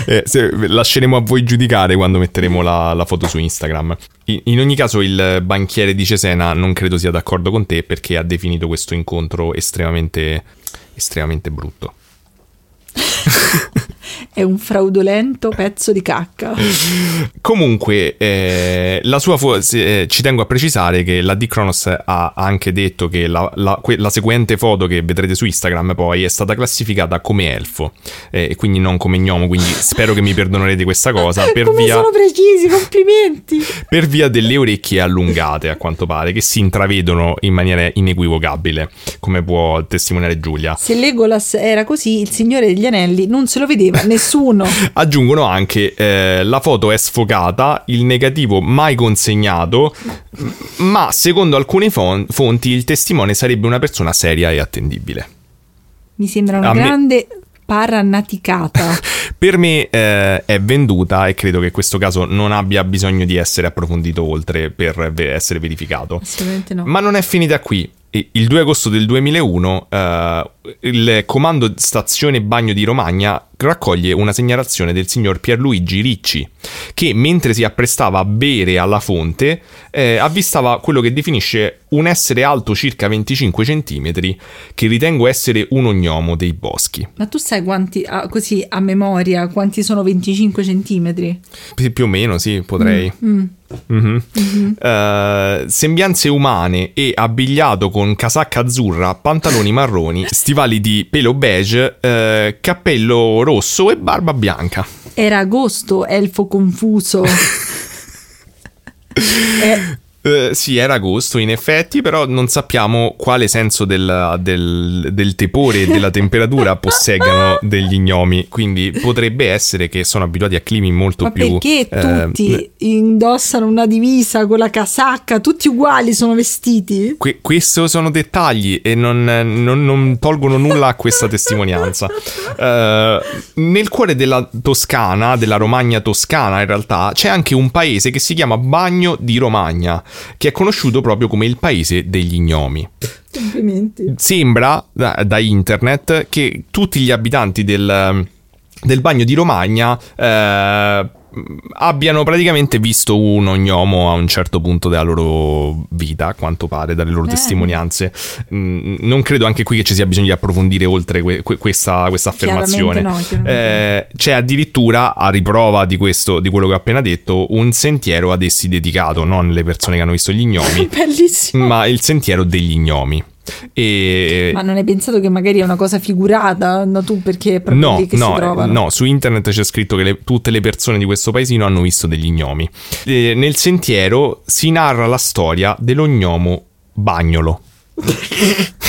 eh, se, lasceremo a voi giudicare quando metteremo la, la foto su Instagram. In, in, ogni caso, il banchiere di Cesena non credo sia d'accordo con te perché ha definito questo incontro estremamente, estremamente brutto. È un fraudolento pezzo di cacca. Comunque, eh, fo- se, eh, ci tengo a precisare che la D-Kronos ha anche detto che la, la, que- la, seguente foto che vedrete su Instagram poi è stata classificata come elfo eh, e quindi non come gnomo, quindi spero che mi perdonerete questa cosa. Per come via, sono precisi, complimenti! Per via delle orecchie allungate, a quanto pare, che si intravedono in maniera inequivocabile, come può testimoniare Giulia. Se Legolas era così, il Signore degli Anelli non se lo vedeva nessuno nessuno. Aggiungono anche eh, la foto è sfocata, il negativo mai consegnato, ma secondo alcune fonti il testimone sarebbe una persona seria e attendibile. Mi sembra una A grande me... paranaticata. per me eh, è venduta e credo che questo caso non abbia bisogno di essere approfondito oltre per essere verificato. Assolutamente no. Ma non è finita qui il 2 agosto del 2001 uh, il comando stazione bagno di Romagna raccoglie una segnalazione del signor Pierluigi Ricci che mentre si apprestava a bere alla fonte eh, avvistava quello che definisce un essere alto circa 25 cm che ritengo essere un ognomo dei boschi. Ma tu sai quanti, così a memoria, quanti sono 25 cm? Pi- più o meno sì, potrei. Mm, mm. Mm-hmm. Mm-hmm. Uh, sembianze umane e abbigliato con casacca azzurra, pantaloni marroni, stivali di pelo beige, uh, cappello rosso e barba bianca. Era agosto, elfo confuso. eh. Eh, sì, era agosto in effetti, però non sappiamo quale senso del, del, del tepore e della temperatura posseggano degli gnomi, quindi potrebbe essere che sono abituati a climi molto Ma più... perché eh, tutti indossano una divisa con la casacca, tutti uguali sono vestiti? Que- questo sono dettagli e non, non- non tolgono nulla a questa testimonianza. Eh, nel cuore della Toscana, della Romagna toscana in realtà, c'è anche un paese che si chiama Bagno di Romagna, che è conosciuto proprio come il paese degli gnomi. Complimenti. Sembra da, da internet che tutti gli abitanti del, del Bagno di Romagna eh, abbiano praticamente visto uno gnomo a un certo punto della loro vita, a quanto pare, dalle loro Eh. testimonianze. Mm, non credo anche qui che ci sia bisogno di approfondire oltre que- que- questa, questa affermazione. No, Eh, c'è addirittura, a riprova di, questo, di quello che ho appena detto, un sentiero ad essi dedicato, non le persone che hanno visto gli gnomi, ma il sentiero degli gnomi. E Ma non hai pensato che magari è una cosa figurata? No, tu perché è proprio No, no, no, su internet c'è scritto che le- tutte le persone di questo paesino hanno visto degli gnomi. E nel sentiero si narra la storia dello gnomo Bagnolo.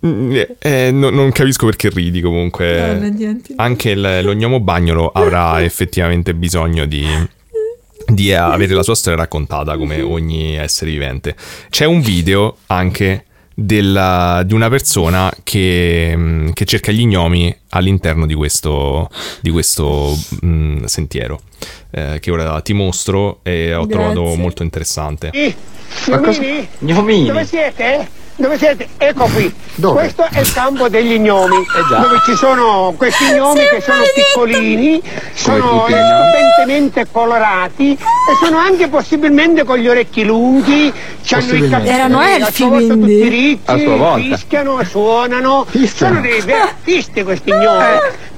Eh, no- non capisco perché ridi No, comunque. non è niente. Anche il- lo gnomo Bagnolo avrà effettivamente bisogno di, di avere la sua storia raccontata come ogni essere vivente. C'è un video anche della- di una persona che, mm, che cerca gli gnomi all'interno di questo, di questo mm, sentiero, eh, che ora ti mostro e ho Grazie. trovato molto interessante. Gnomini? Gnomini? Dove siete? Dove siete? Ecco qui. Dove? Questo è il campo degli gnomi. già. Dove ci sono questi gnomi che sono piccolini, sono eh, stupentemente colorati e sono anche possibilmente con gli orecchi lunghi, hanno i capelli Erano a elfi, sua volta quindi? tutti ricci, A sua volta. fischiano, suonano, Fischiano. sono dei veri artisti questi gnomi.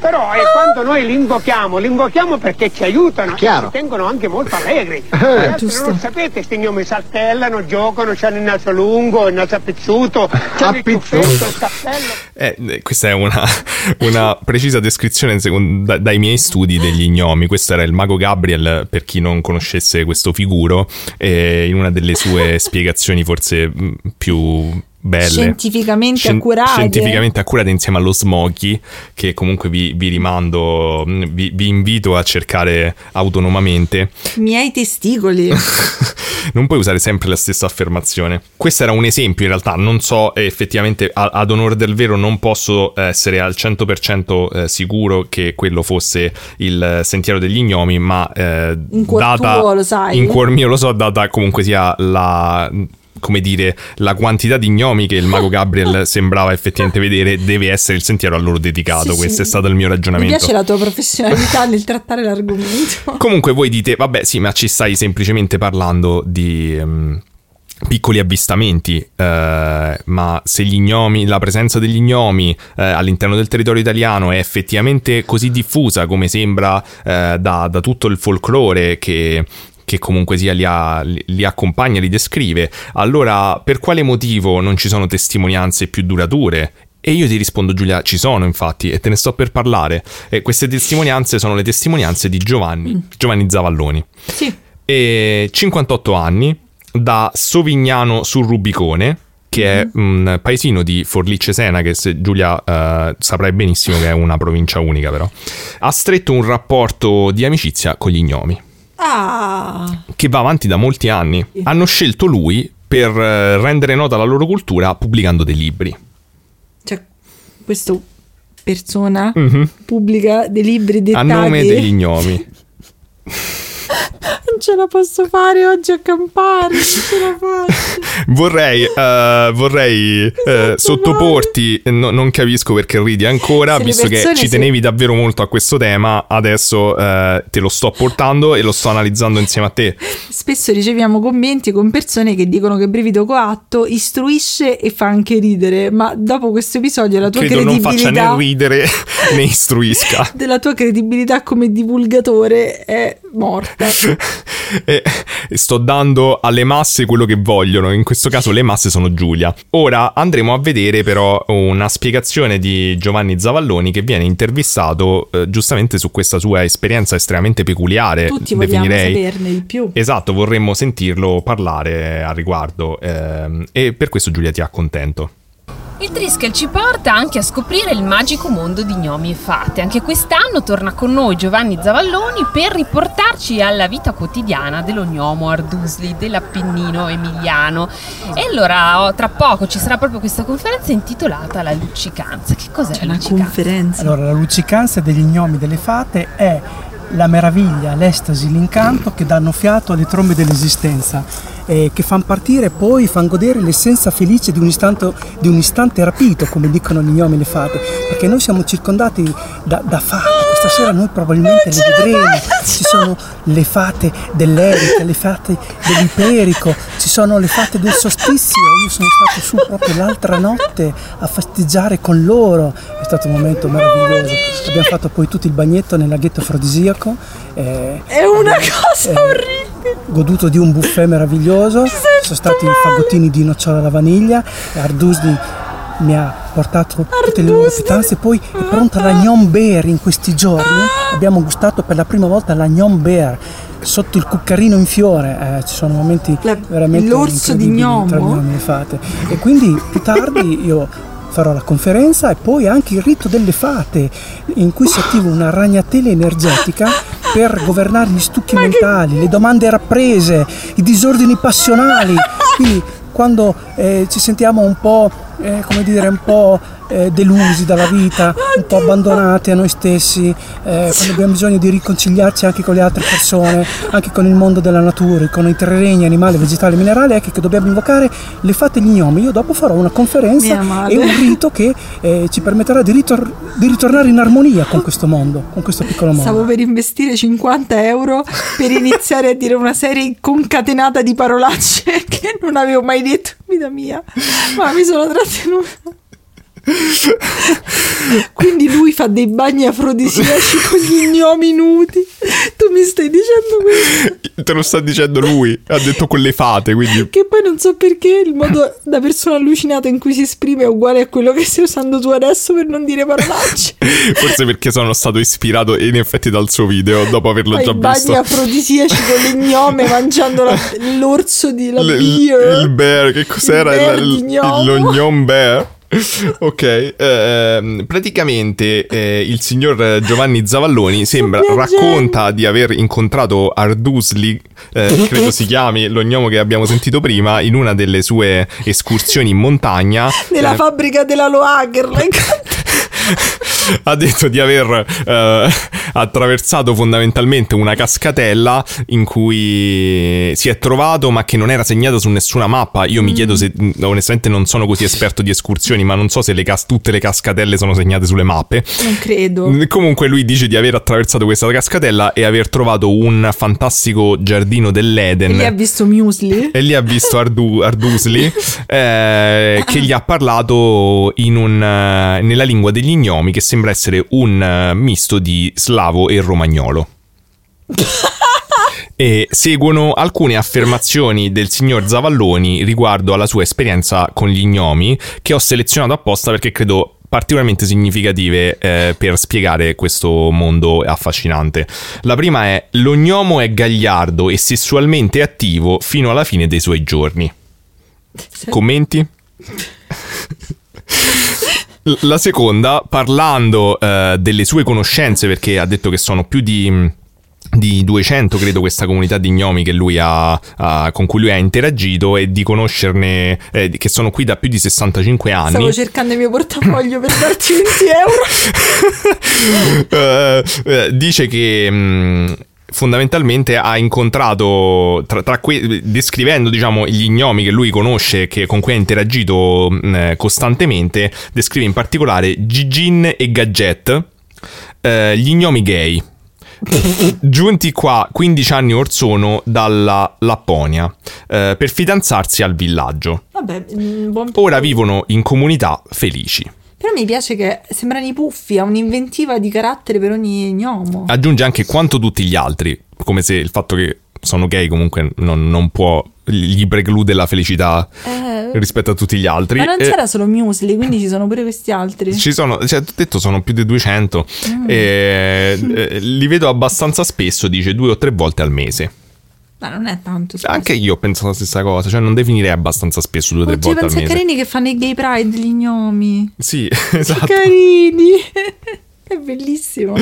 Però eh, quando noi li invochiamo, li invochiamo perché ci aiutano Chiaro. e ci tengono anche molto allegri. Giusto. non lo sapete, questi gnomi saltellano, giocano, hanno il naso lungo, il naso appizzuto, hanno il ciuffetto, il cappello. Eh, eh, questa è una, una precisa descrizione secondo- da- dai miei studi degli gnomi. Questo era il mago Gabriel, per chi non conoscesse questo figuro, eh, in una delle sue spiegazioni forse mh, più belle. Scientificamente Scien- accurate. Scientificamente accurate insieme allo Smokey, che comunque vi, vi rimando, mh, vi, vi invito a cercare autonomamente. Miei testicoli. non puoi usare sempre la stessa affermazione. Questo era un esempio in realtà, non so eh, effettivamente a- ad onore del vero non posso essere al 100% eh, sicuro che quello fosse il eh, sentiero degli gnomi, ma eh, In cuor data tuo lo sai? in cuor mio lo so, data comunque sia la come dire, la quantità di gnomi che il mago Gabriel sembrava effettivamente vedere deve essere il sentiero a loro dedicato. Sì, Questo sì. è stato il mio Mi ragionamento. piace la tua professionalità nel trattare l'argomento. Comunque voi dite, vabbè sì, ma ci stai semplicemente parlando di ehm, piccoli avvistamenti, eh, ma se gli gnomi, la presenza degli gnomi eh, all'interno del territorio italiano è effettivamente così diffusa come sembra eh, da, da tutto il folklore che che comunque sia li, ha- li- accompagna, li descrive, allora per quale motivo non ci sono testimonianze più durature? E io ti rispondo Giulia, ci sono infatti e te ne sto per parlare. E queste testimonianze sono le testimonianze di Giovanni, Giovanni Zavalloni. Sì. E 58 anni, da Sovignano sul Rubicone, che è un paesino di Forlice Sena, che se Giulia eh, saprai benissimo che è una provincia unica però, ha stretto un rapporto di amicizia con gli gnomi Ah. che va avanti da molti anni. Hanno scelto lui per eh, rendere nota la loro cultura pubblicando dei libri. Cioè, questa persona Mhm. pubblica dei libri A dettati. nome degli gnomi. Non ce la posso fare oggi a campare. Non ce la faccio. Vorrei, eh, vorrei Esatto, sottoporti, no- non capisco perché ridi ancora, Se visto che ci si- tenevi davvero molto a questo tema, adesso eh, te lo sto portando e lo sto analizzando insieme a te. Spesso riceviamo commenti con persone che dicono che Brivido Coatto istruisce e fa anche ridere, ma dopo questo episodio la tua Credo non faccia credibilità né ridere né istruisca. della tua credibilità come divulgatore è morta. E sto dando alle masse quello che vogliono, in questo caso le masse sono Giulia. Ora andremo a vedere però una spiegazione di Giovanni Zavalloni che viene intervistato eh, giustamente su questa sua esperienza estremamente peculiare. Tutti vogliamo definirei. saperne di più. Esatto, vorremmo sentirlo parlare a riguardo ehm, e per questo Giulia ti accontento. Il Triskel ci porta anche a scoprire il magico mondo di gnomi e fate. Anche quest'anno torna con noi Giovanni Zavalloni per riportarci alla vita quotidiana dello gnomo Ardusli dell'Appennino emiliano. E allora oh, tra poco ci sarà proprio questa conferenza intitolata La luccicanza. Che cos'è C'è la luccicanza? conferenza. Allora, la luccicanza degli gnomi delle fate è la meraviglia, l'estasi, l'incanto che danno fiato alle trombe dell'esistenza e che fanno partire poi, fanno godere l'essenza felice di un, istante, di un istante rapito, come dicono gli gnomi e le fate, perché noi siamo circondati da, da fate, questa sera noi probabilmente le vedremo, ci sono le fate dell'Erica, le fate dell'Iperico, ci sono le fate del solstizio, io sono stato su proprio l'altra notte a festeggiare con loro, è stato un momento meraviglioso, abbiamo fatto poi tutto il bagnetto nel laghetto afrodisiaco, eh, È una cosa eh, orribile. Goduto di un buffet meraviglioso, sono stati i fagottini di nocciola alla vaniglia, Ardusni mi ha portato tutte le loro pietanze, poi è pronta la Gnon Bear in questi giorni, abbiamo gustato per la prima volta la Gnon Bear sotto il cuccarino in fiore, eh, ci sono momenti La- veramente l'orso di gnomo? tra gli gnomi le fate. E quindi più tardi io farò la conferenza e poi anche il rito delle fate in cui si attiva una ragnatela energetica per governare gli stucchi mentali, le domande rapprese, i disordini passionali. Quindi quando eh, ci sentiamo un po', eh, come dire, un po' eh, delusi dalla vita, un po' abbandonati a noi stessi, eh, quando abbiamo bisogno di riconciliarci anche con le altre persone, anche con il mondo della natura, con i tre regni, animale, vegetale, minerale, ecco che dobbiamo invocare le fate e gli gnomi. Io dopo farò una conferenza e un rito che eh, ci permetterà di, ritor- di ritornare in armonia con questo mondo, con questo piccolo mondo. Stavo per investire 50 euro per iniziare a dire una serie concatenata di parolacce che non avevo mai detto vita mia, ma mi sono 아, 지노 Quindi lui fa dei bagni afrodisiaci con gli gnomi nudi. Tu mi stai dicendo questo? Te lo sta dicendo lui, ha detto quelle fate, quindi Che poi non so perché il modo da persona allucinata in cui si esprime è uguale a quello che stai usando tu adesso per non dire parolacce. forse perché sono stato ispirato in effetti dal suo video dopo averlo Fai già bagni visto. afrodisiaci con le gnome mangiando la- l'orso di la L- beer. il bear, che cos'era? Il bear Il- gnomo. lo gnom bear. Ok, ehm, praticamente eh, il signor Giovanni Zavalloni sembra racconta di aver incontrato Ardusli, eh, credo si chiami lo gnomo che abbiamo sentito prima, in una delle sue escursioni in montagna. Nella Eh, fabbrica della Loager. ha detto di aver eh, attraversato fondamentalmente una cascatella in cui si è trovato ma che non era segnata su nessuna mappa. Io mi chiedo se, onestamente non sono così esperto di escursioni, ma non so se le cas- tutte le cascatelle sono segnate sulle mappe. Non credo. Mm, Comunque lui dice di aver attraversato questa cascatella e aver trovato un fantastico giardino dell'Eden. E lì ha visto Muesli. E lì ha visto Ardu- Ardusli eh, che gli ha parlato in un, eh, nella lingua degli gnomi che sembra essere un eh, misto di slavo e romagnolo. E seguono alcune affermazioni del signor Zavalloni riguardo alla sua esperienza con gli gnomi che ho selezionato apposta perché credo particolarmente significative eh, per spiegare questo mondo affascinante. La prima è lo gnomo è gagliardo e sessualmente attivo fino alla fine dei suoi giorni. Commenti? La seconda, parlando eh, delle sue conoscenze, perché ha detto che sono più di, di 200, credo, questa comunità di gnomi che lui ha, ha- con cui lui ha interagito e di conoscerne, eh, che sono qui da più di 65 anni. Stavo cercando il mio portafoglio per darti 20 euro. Eh, dice che mh, fondamentalmente ha incontrato tra, tra que- descrivendo diciamo gli gnomi che lui conosce che con cui ha interagito mh, eh, costantemente descrive in particolare Gigin e Gadget eh, gli gnomi gay. Giunti qua 15 anni or sono dalla Lapponia eh, per fidanzarsi al villaggio. Vabbè, buon ora vivono in comunità felici Però mi piace che sembrano i puffi, ha un'inventiva di carattere per ogni gnomo. aggiunge anche quanto tutti gli altri, come se il fatto che sono gay comunque non, non può, gli preclude la felicità Eh, rispetto a tutti gli altri. ma non Eh, c'era solo Muesli, quindi ci sono pure questi altri. Ci sono, cioè, ho detto sono più di 200. Mm. E, eh, li vedo abbastanza spesso, dice due o tre volte al mese. Ma non è tanto. spesso. Anche io ho pensato la stessa cosa, cioè non definirei abbastanza spesso due o tre Oggi volte al pensa a mese. carini che fanno i gay pride, gli gnomi. Sì, esatto. Carini. è bellissimo.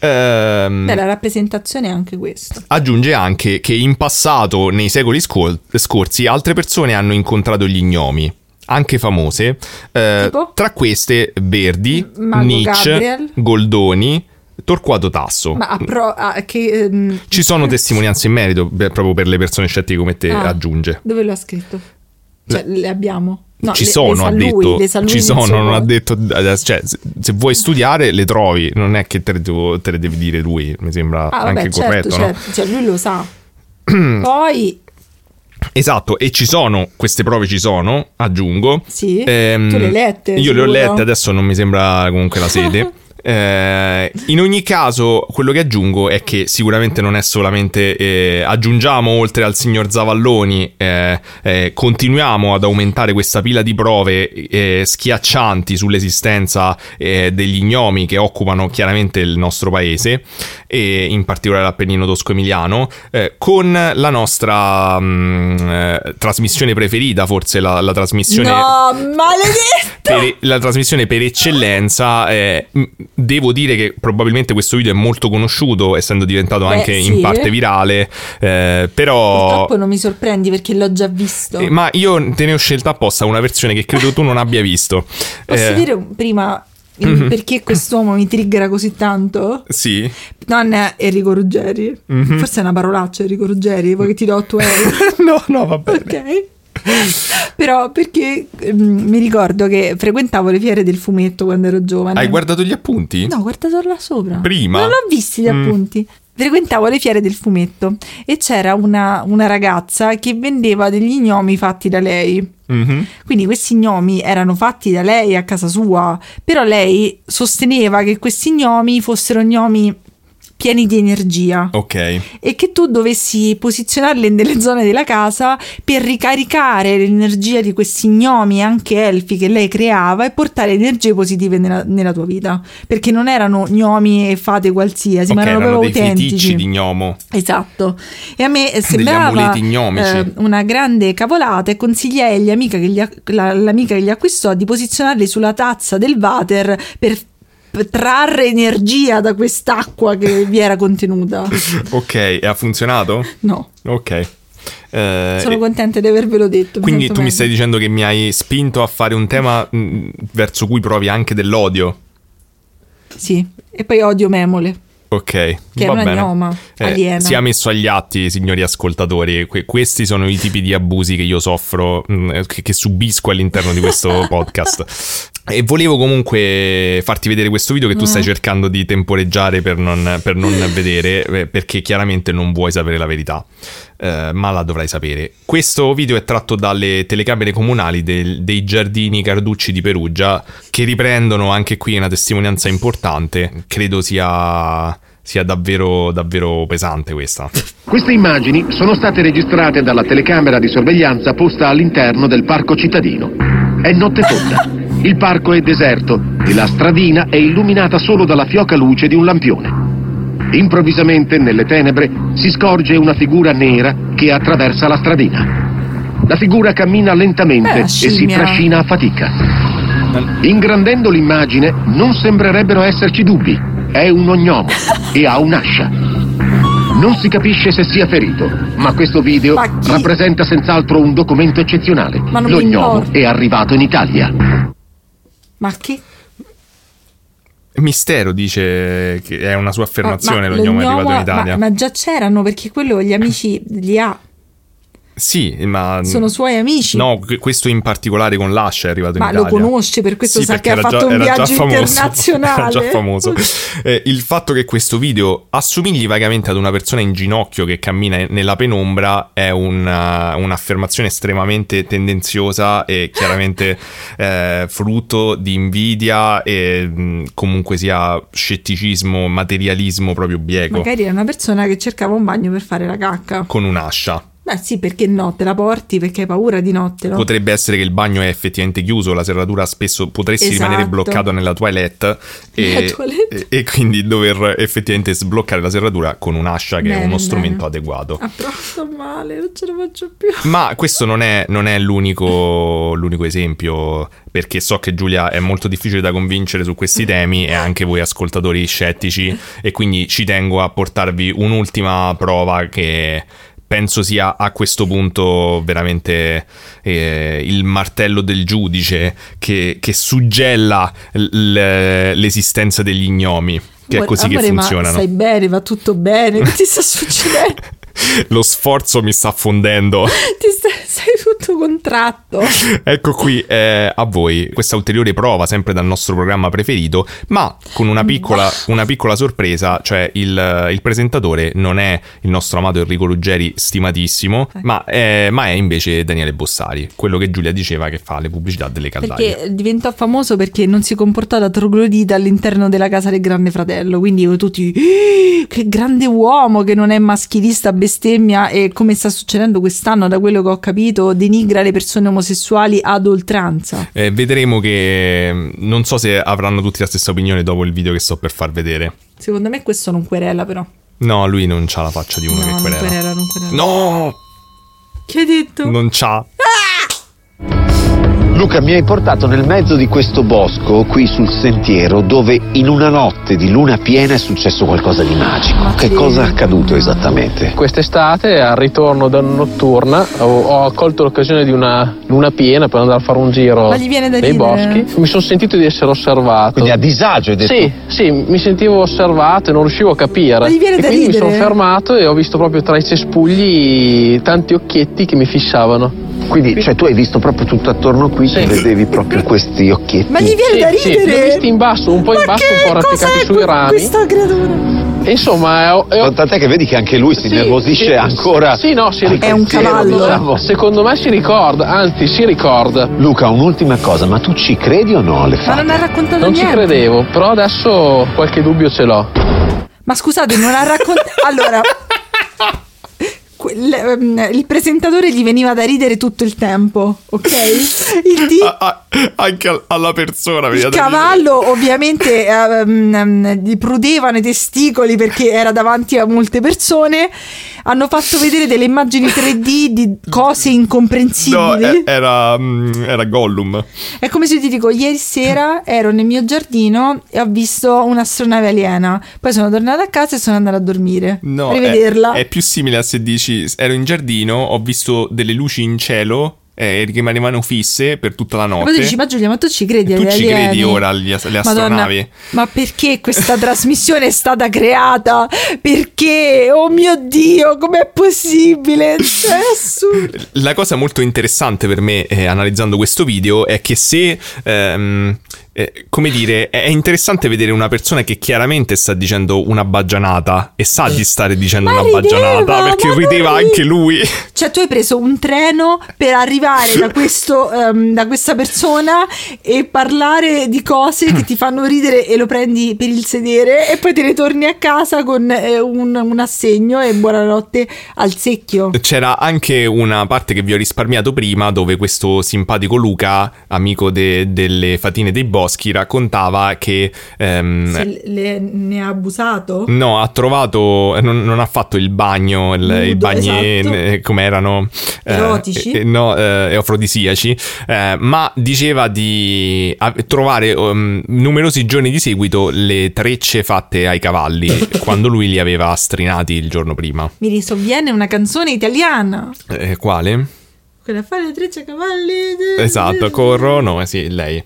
Ehm, Beh, la rappresentazione è anche questo. Aggiunge anche che in passato, nei secoli scol- scorsi, altre persone hanno incontrato gli gnomi, anche famose. eh, tra queste Verdi, Mago Nietzsche, Gabriel. Goldoni, Torquato Tasso. Ma pro- a- che, ehm, Ci sono testimonianze in merito, proprio per le persone scettiche come te, Ah. aggiunge. Dove lo ha scritto? Cioè, le abbiamo? No, ci le- sono, le sa ha lui, detto. le lui ci sono, suo- non ha detto. Cioè, se, se vuoi studiare, le trovi. Non è che te le, devo- te le devi dire lui. Mi sembra Ah, vabbè, anche certo, corretto, no? certo. Cioè, lui lo sa. Poi, Esatto, e ci sono, queste prove ci sono, aggiungo. Sì? Ehm, Tu le hai lette, Io le ho sicuro? lette, adesso non mi sembra comunque la sede. Eh, in ogni caso, quello che aggiungo è che sicuramente non è solamente eh, aggiungiamo oltre al signor Zavalloni, eh, eh, continuiamo ad aumentare questa pila di prove eh, schiaccianti sull'esistenza degli gnomi che occupano chiaramente il nostro paese, e in particolare l'Appennino Tosco-Emiliano, con la nostra mh, eh, trasmissione preferita, forse la, la trasmissione no, maledetto! per- la trasmissione per eccellenza. eh, devo dire che probabilmente questo video è molto conosciuto, essendo diventato Beh, anche sì. in parte virale. eh, però. Purtroppo non mi sorprendi perché l'ho già visto. Eh, ma io te ne ho scelta apposta una versione che credo tu non abbia visto. Posso Eh, dire prima Mhm. perché quest'uomo mi triggera così tanto? Sì. Non è Enrico Ruggeri. Mhm. Forse è una parolaccia Enrico Ruggeri, vuoi che ti do 8 euro? no, no, va bene. ok. Però perché ehm, mi ricordo che frequentavo le fiere del fumetto quando ero giovane. Hai guardato gli appunti? No, guardato là sopra. Prima? Non l'ho visti gli Mm. appunti. Frequentavo le fiere del fumetto e c'era una, una ragazza che vendeva degli gnomi fatti da lei. Mhm. Quindi questi gnomi erano fatti da lei a casa sua, però lei sosteneva che questi gnomi fossero gnomi pieni di energia Ok. e che tu dovessi posizionarli nelle zone della casa per ricaricare l'energia di questi gnomi anche elfi che lei creava e portare energie positive nella, nella tua vita perché non erano gnomi e fate qualsiasi Ok, ma erano erano proprio autentici di gnomo. Esatto, e a me sembrava amuleti gnomici. eh, una grande cavolata e consigliai gli la- l'amica che li acquistò di posizionarli sulla tazza del water per trarre energia da quest'acqua che vi era contenuta. Ok, e ha funzionato? No, Ok. Eh, sono contenta di avervelo detto. Quindi tu mi stai dicendo che mi hai spinto a fare un tema mh, verso cui provi anche dell'odio. Sì, e poi odio Memole, Ok, che è va una bene. gnoma Eh, aliena. sia messo agli atti, signori ascoltatori. Que- questi sono i tipi di abusi che io soffro, mh, che, che subisco all'interno di questo podcast. E volevo comunque farti vedere questo video che tu Mm. stai cercando di temporeggiare per non, per non vedere, eh, perché chiaramente non vuoi sapere la verità. Eh, ma la dovrai sapere. Questo video è tratto dalle telecamere comunali del- dei giardini Carducci di Perugia, che riprendono anche qui una testimonianza importante. Credo sia, sia davvero, davvero pesante questa. Queste immagini sono state registrate dalla telecamera di sorveglianza posta all'interno del parco cittadino. È notte fonda. Il parco è deserto e la stradina è illuminata solo dalla fioca luce di un lampione. Improvvisamente, nelle tenebre, si scorge una figura nera che attraversa la stradina. La figura cammina lentamente Eh, e si trascina a fatica. Ingrandendo l'immagine, non sembrerebbero esserci dubbi. È un ognomo e ha un'ascia. Non si capisce se sia ferito, ma questo video Ma rappresenta senz'altro un documento eccezionale. L'ognomo è arrivato in Italia. Ma che? Mistero dice che è una sua affermazione, Ma- ma lo gnomo è arrivato in l'ognomo- Italia. Ma, ma già c'erano perché quello gli amici li ha. Sì, ma... Sono suoi amici. No, que- questo in particolare con l'Ascia è arrivato Ma in lo Italia. conosce, per questo Sì, sa che ha fatto già- un viaggio famoso. internazionale. Era già famoso. Eh, il fatto che questo video assomigli vagamente ad una persona in ginocchio che cammina nella penombra è una- un'affermazione estremamente tendenziosa e chiaramente eh, frutto di invidia e mh, comunque sia scetticismo, materialismo proprio bieco. Magari era una persona che cercava un bagno per fare la cacca. Con un'ascia. Beh sì, perché no? Te la porti perché hai paura di notte, no? Potrebbe essere che il bagno è effettivamente chiuso, la serratura spesso potresti Esatto. rimanere bloccato nella toilette e, toilette. e- e quindi dover effettivamente sbloccare la serratura con un'ascia che è Bene, uno bene. strumento adeguato. Ah, però sto male, non ce la faccio più. Ma questo non è, non è l'unico, l'unico esempio, perché so che Giulia è molto difficile da convincere su questi temi e anche voi ascoltatori scettici e quindi ci tengo a portarvi un'ultima prova che penso sia a questo punto veramente eh, il martello del giudice che, che suggella l- l'esistenza degli gnomi, che è Amore- così che amore, Ma funzionano. stai bene, va tutto bene, che ti sta succedendo? Lo sforzo mi sta fondendo. ti stai, sei tutto contratto. Ecco qui eh, a voi questa ulteriore prova, sempre dal nostro programma preferito, ma con una piccola, una piccola sorpresa, cioè il, il presentatore non è il nostro amato Enrico Ruggeri, stimatissimo, ma è, ma è invece Daniele Bossari, quello che Giulia diceva che fa le pubblicità delle caldaie. Perché diventò famoso perché non si comportò da troglodita all'interno della casa del grande fratello. Quindi tutti, "Eh, che grande uomo che non è maschilista, bestemmia e come sta succedendo quest'anno, da quello che ho capito, denigra le persone omosessuali ad oltranza. Eh, vedremo che mm, non so se avranno tutti la stessa opinione dopo il video che sto per far vedere. Secondo me questo non querela però. No, lui non c'ha la faccia di uno no, che non querela. querela, non querela. No, Che hai detto? non c'ha. Luca mi hai portato nel mezzo di questo bosco, qui sul sentiero, dove in una notte di luna piena è successo qualcosa di magico. Ma Che cosa è accaduto esattamente? Quest'estate, al ritorno da notturna, ho, ho colto l'occasione di una luna piena per andare a fare un giro nei ridere? boschi. Mi sono sentito di essere osservato. Quindi a disagio hai detto? Sì, sì, mi sentivo osservato e non riuscivo a capire. Ma gli viene e da quindi ridere? mi sono fermato e ho visto proprio tra i cespugli tanti occhietti che mi fissavano. Quindi cioè, tu hai visto proprio tutto attorno qui, Sì. vedevi proprio questi occhietti. Ma gli viene Sì, da sì, li ho ridere? visti in basso, un po' in Ma basso, un po' arrampicati sui rami. Questa creatura. E insomma, ho- ho- Tant'è che vedi che anche lui si Sì, nervosisce sì, ancora. Sì, no, si ricorda. È un cavallo. diciamo. Secondo me si ricorda, anzi si ricorda. Luca, un'ultima cosa, ma tu ci credi o no alle Ma fate? non ha raccontato Non ci niente. credevo, però adesso qualche dubbio ce l'ho. Ma scusate, non ha raccontato. allora. Ehm, il presentatore gli veniva da ridere tutto il tempo, ok? Il, di- Ah, ah, anche al- alla persona. veniva il da ridere. cavallo ovviamente ehm, ehm, gli prudevano i testicoli perché era davanti a molte persone. Hanno fatto vedere delle immagini 3D di cose No, incomprensibili. eh, era, mm, era Gollum. È come se ti dico, ieri sera ero nel mio giardino e ho visto un'astronave aliena. Poi sono tornata a casa e sono andata a dormire. No, a è, rivederla. è più simile a se dici ero in giardino, ho visto delle luci in cielo eh, che rimanevano fisse per tutta la E notte. poi tu dici, ma Giulia, ma tu ci credi Tu agli ci alieni? credi ora agli alle Madonna, astronavi? ma perché questa trasmissione è stata creata? Perché? Oh mio Dio, com'è possibile? È assurdo. La cosa molto interessante per me, eh, analizzando questo video, è che se, ehm, eh, come dire, è interessante vedere una persona che chiaramente sta dicendo una baggianata e sa di stare dicendo Ma una rideva, baggianata perché rideva lui- anche lui. Cioè, tu hai preso un treno per arrivare da, questo, ehm, da questa persona e parlare di cose che ti fanno ridere e lo prendi per il sedere e poi te ne torni a casa con eh, un, un assegno e buonanotte al secchio. C'era anche una parte che vi ho risparmiato prima dove questo simpatico Luca, amico de- delle fatine dei boschi, raccontava che... ehm, Se le- ne ha abusato? No, ha trovato, non, non ha fatto il bagno, il, Nudo, i bagni esatto. eh, come erano eh, Erotici? eh, no, eh, afrodisiaci, eh, ma diceva di trovare um, numerosi giorni di seguito le trecce fatte ai cavalli quando lui li aveva strinati il giorno prima. Mi risovviene una canzone italiana. Eh, quale? Quella le trecce a cavalli. Esatto, corrono, eh sì, lei.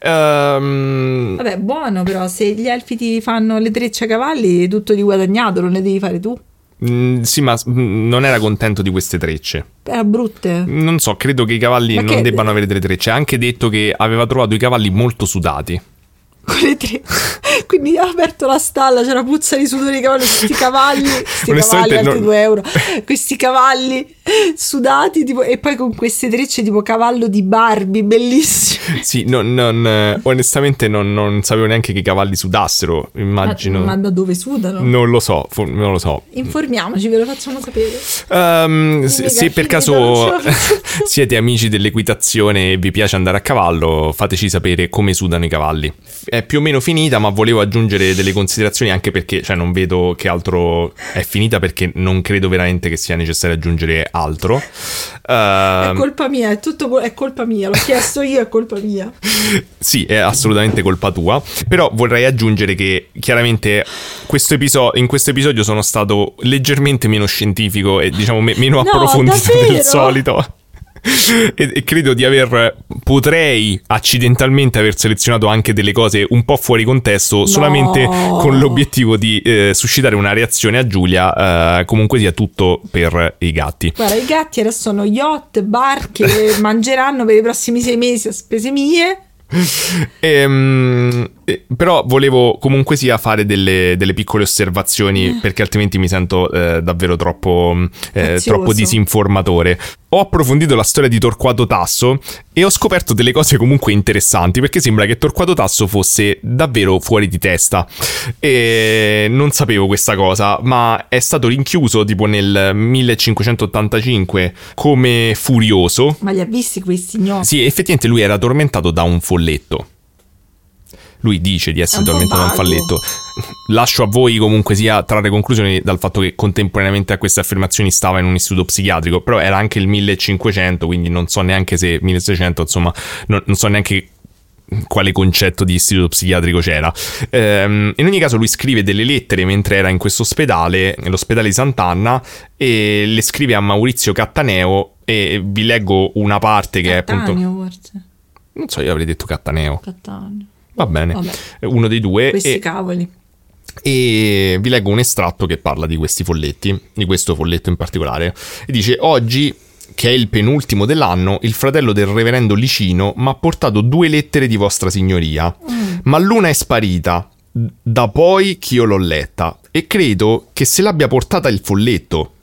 Ehm, Vabbè, buono però, se gli elfi ti fanno le trecce a cavalli, è tutto di guadagnato, non le devi fare tu. Mm, sì, ma mm, non era contento di queste trecce. Era brutte. Non so, credo che i cavalli Ma non che- debbano avere delle trecce. Ha anche detto che aveva trovato i cavalli molto sudati. Quelle tre. Quindi ha aperto la stalla, c'era puzza di sudore di cavallo, questi cavalli, questi cavalli, altri non- 2 euro, questi cavalli sudati tipo, e poi con queste trecce tipo cavallo di Barbie, bellissimo. Sì, non- non, eh, onestamente non, non sapevo neanche che i cavalli sudassero. Immagino. Ma, ma da dove sudano? Non lo so, non lo so. Informiamoci, ve lo facciamo sapere. Ehm, se, se per caso siete amici dell'equitazione e vi piace andare a cavallo, fateci sapere come sudano i cavalli. È più o meno finita, ma volevo aggiungere delle considerazioni anche perché cioè, non vedo che altro è finita perché non credo veramente che sia necessario aggiungere altro. È Ehm, colpa mia, è tutto è colpa mia, l'ho chiesto io, è colpa mia. Sì, è assolutamente colpa tua. Però vorrei aggiungere che chiaramente questo episo- in questo episodio sono stato leggermente meno scientifico e diciamo me- meno No, approfondito davvero? del solito. E, e credo di aver potrei accidentalmente aver selezionato anche delle cose un po' fuori contesto solamente con l'obiettivo di eh, suscitare una reazione a Giulia eh, comunque sia tutto per i gatti Guarda, i gatti adesso sono yacht, barche, mangeranno per i prossimi sei mesi a spese mie. Ehm, eh, però volevo comunque sia fare delle, delle piccole osservazioni perché altrimenti mi sento eh, davvero troppo, eh, troppo disinformatore. Ho approfondito la storia di Torquato Tasso e ho scoperto delle cose comunque interessanti perché sembra che Torquato Tasso fosse davvero fuori di testa. E non sapevo questa cosa, ma è stato rinchiuso tipo nel 1585 come furioso Ma li ha visti questi gnomi? sì, effettivamente lui era tormentato da un folletto. Lui dice di essere vago. folletto. Lascio a voi comunque sia trarre conclusioni dal fatto che contemporaneamente a queste affermazioni stava in un istituto psichiatrico, però era anche il 1500, quindi non so neanche se 1600, insomma, non, non so neanche quale concetto di istituto psichiatrico c'era. Ehm, in ogni caso lui scrive delle lettere mentre era in questo ospedale, nell'ospedale di Sant'Anna, e le scrive a Maurizio Cattaneo e vi leggo una parte che è appunto... Cattaneo, forse. Non so, io avrei detto Cattaneo. Cattaneo. Va bene. Vabbè. Uno dei due. Questi E, cavoli. e vi leggo un estratto che parla di questi folletti, di questo folletto in particolare. E dice: Oggi, che è il penultimo dell'anno, il fratello del reverendo Licino mi ha portato due lettere di vostra signoria. Ma l'una è sparita. Da poi che io l'ho letta. E credo che se l'abbia portata il folletto.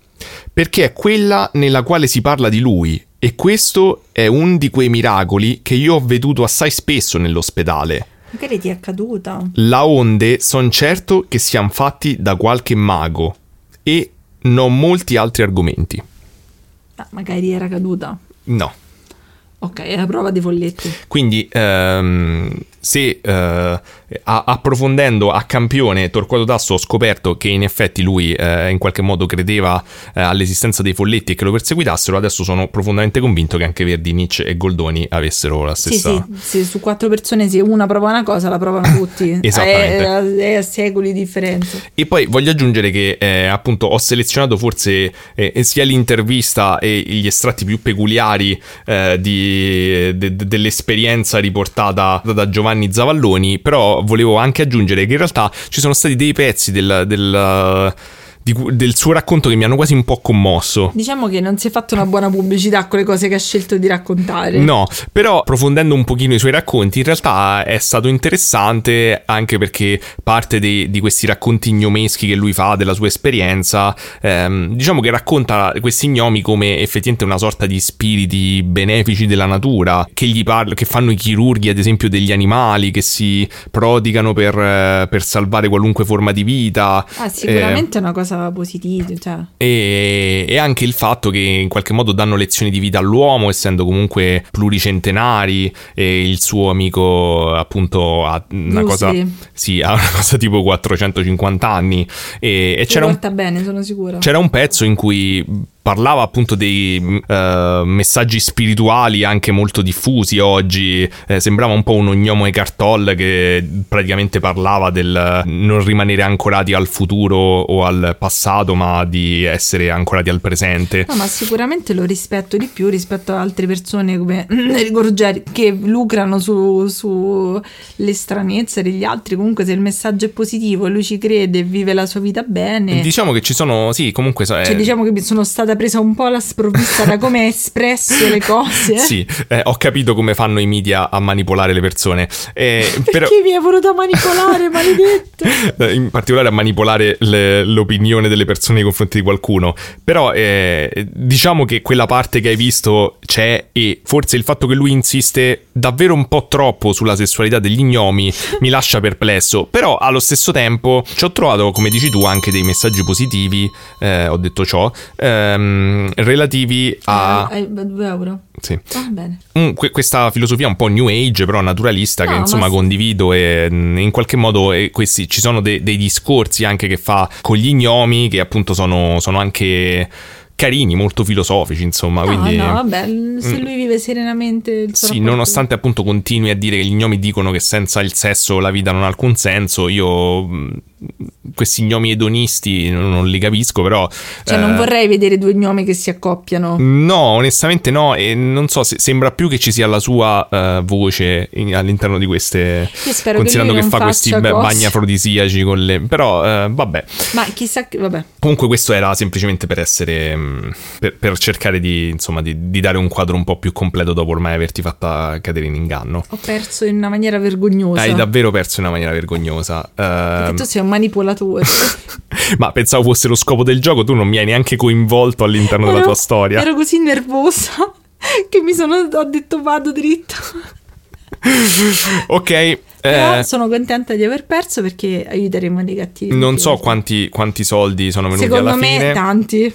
Perché è quella nella quale si parla di lui. E questo è un di quei miracoli che io ho veduto assai spesso nell'ospedale. Magari ti è caduta. La onde son certo che siano fatti da qualche mago e non molti altri argomenti. Ah, magari era caduta. No. Ok, è la prova dei folletti. Quindi ehm, se a- approfondendo a campione Torquato Tasso ho scoperto che in effetti lui eh, in qualche modo credeva eh, all'esistenza dei folletti e che lo perseguitassero, adesso sono profondamente convinto che anche Verdi, Nietzsche e Goldoni avessero la Sì, stessa... sì, sì, su quattro persone se una prova una cosa la provano tutti. Esattamente. È, è a secoli di differenza. E poi voglio aggiungere che eh, appunto ho selezionato forse eh, sia l'intervista e gli estratti più peculiari eh, di- de- dell'esperienza riportata da Giovanni Zavalloni, però volevo anche aggiungere che in realtà ci sono stati dei pezzi del, del- di del suo racconto che mi hanno quasi un po' commosso. Diciamo che non si è fatto una buona pubblicità con le cose che ha scelto di raccontare. No, però approfondendo un pochino i suoi racconti, in realtà è stato interessante anche perché parte dei- di questi racconti gnomeschi che lui fa della sua esperienza, ehm, diciamo che racconta questi gnomi come effettivamente una sorta di spiriti benefici della natura, che gli parla, che fanno i chirurghi ad esempio degli animali, che si prodigano per, eh, per salvare qualunque forma di vita. Ah, Eh, sicuramente è una cosa positiva. Cioè. e, e anche il fatto che in qualche modo danno lezioni di vita all'uomo, essendo comunque pluricentenari, e il suo amico appunto ha una cosa, sì, ha una cosa tipo 450 anni e, e c'era un, bene, c'era un pezzo in cui parlava appunto dei uh, messaggi spirituali anche molto diffusi oggi, eh, sembrava un po' un ognomo e cartol che praticamente parlava del non rimanere ancorati al futuro o al passato, ma di essere ancorati al presente. No, ma sicuramente lo rispetto di più rispetto ad altre persone come Enrico Ruggeri che lucrano sulle su stranezze degli altri. Comunque, se il messaggio è positivo e lui ci crede e vive la sua vita bene. Diciamo che ci sono, sì, comunque. Eh... Cioè, diciamo che mi sono stata presa un po' la sprovvista da come hai espresso le cose. sì, eh, ho capito come fanno i media a manipolare le persone. Eh, Perché però... mi è voluto manipolare, maledetto? In particolare a manipolare le, l'opinione delle persone nei confronti di qualcuno. Però eh, diciamo che quella parte che hai visto c'è e forse il fatto che lui insiste davvero un po' troppo sulla sessualità degli gnomi mi lascia perplesso. Però allo stesso tempo ci ho trovato, come dici tu, anche dei messaggi positivi, eh, ho detto ciò, ehm, relativi a... Eh, 2 euro. Sì. Ah, bene. Mm, que- questa filosofia un po' new age, però naturalista, No, che ma insomma condivido e mm, in qualche modo eh, questi, ci sono de- dei discorsi anche che fa con gli gnomi che appunto sono, sono anche carini, molto filosofici, insomma. No, quindi, no, vabbè, se Mm. lui vive serenamente il suo Sì, rapporto- nonostante appunto continui a dire che gli gnomi dicono che senza il sesso la vita non ha alcun senso, io mm, questi gnomi edonisti non, non li capisco, però... Cioè, non eh, vorrei vedere due gnomi che si accoppiano. No, onestamente no, e non so, se, sembra più che ci sia la sua eh, voce in- all'interno di queste... Io spero considerando che, che, fa non questi cose. bagni afrodisiaci con le... Però, eh, vabbè. Ma chissà che, vabbè. Comunque questo era semplicemente per essere... mh, Per, per cercare di, insomma, di, di dare un quadro un po' più completo dopo ormai averti fatta cadere in inganno. Ho perso in una maniera vergognosa. Hai davvero perso in una maniera vergognosa. Perché Ehm, tu sei un manipolatore. ma pensavo fosse lo scopo del gioco, tu non mi hai neanche coinvolto all'interno della Ero- tua storia. Ero così nervosa che mi sono ho detto vado dritto. Ok, Però eh, sono contenta di aver perso perché aiuteremo dei cattivi. non so quanti, quanti soldi sono venuti Secondo alla me fine. tanti.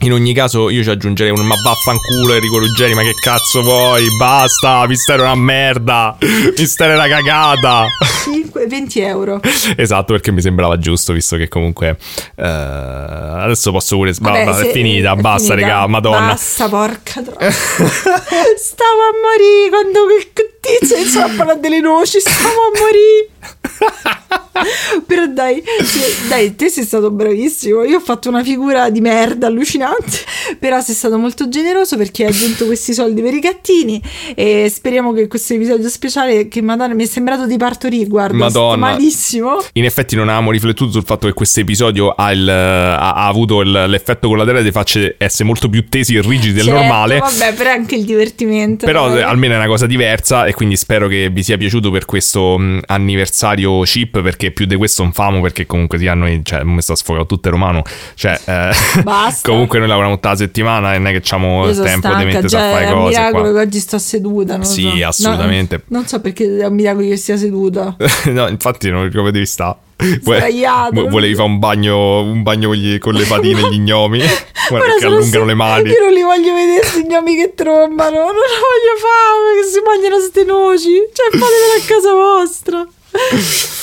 In ogni caso io ci aggiungerei un ma vaffanculo Enrico Ruggeri, ma che cazzo vuoi? Basta, Mistero è una merda, Mistero è una cagata. 5, 20 euro. esatto, perché mi sembrava giusto, visto che comunque eh, adesso posso pure... Vabbè, se- è finita, è basta, finita. raga, madonna. Basta, porca troia. Stavo a morire quando quel tizio iniziò a parlare delle noci. Stavo a morire. Però dai, dai, te sei stato bravissimo. Io ho fatto una figura di merda allucinante. Però sei stato molto generoso perché hai aggiunto questi soldi per i gattini. E speriamo che questo episodio speciale, che madonna, mi è sembrato di partorire, guarda. Madonna. malissimo. In effetti non avevamo riflettuto sul fatto che questo episodio ha, il- ha- ha avuto il- l'effetto collaterale di farci essere molto più tesi e rigidi del Certo, normale. Vabbè, però è anche il divertimento. Però eh, almeno è una cosa diversa e quindi spero che vi sia piaciuto per questo mh, anniversario chip perché più di questo non famo perché comunque sì a noi, cioè mi sto sfogando tutto romano, cioè eh, Basta. comunque noi lavoriamo tutta la settimana e non è che abbiamo tempo di mettersi già a fare è un cose miracolo che oggi sto seduta. Non Sì, so. No, assolutamente. non so perché è un miracolo che stia seduta. no, infatti non come devi stare. Sdraiato. volevi fare un bagno, un bagno con, gli- con le patine e gli gnomi Guarda che allungano se- le mani. Io non li voglio vedere questi gnomi che trombano. Non lo voglio fare che si mangiano ste noci. Cioè, fatevelo a casa vostra.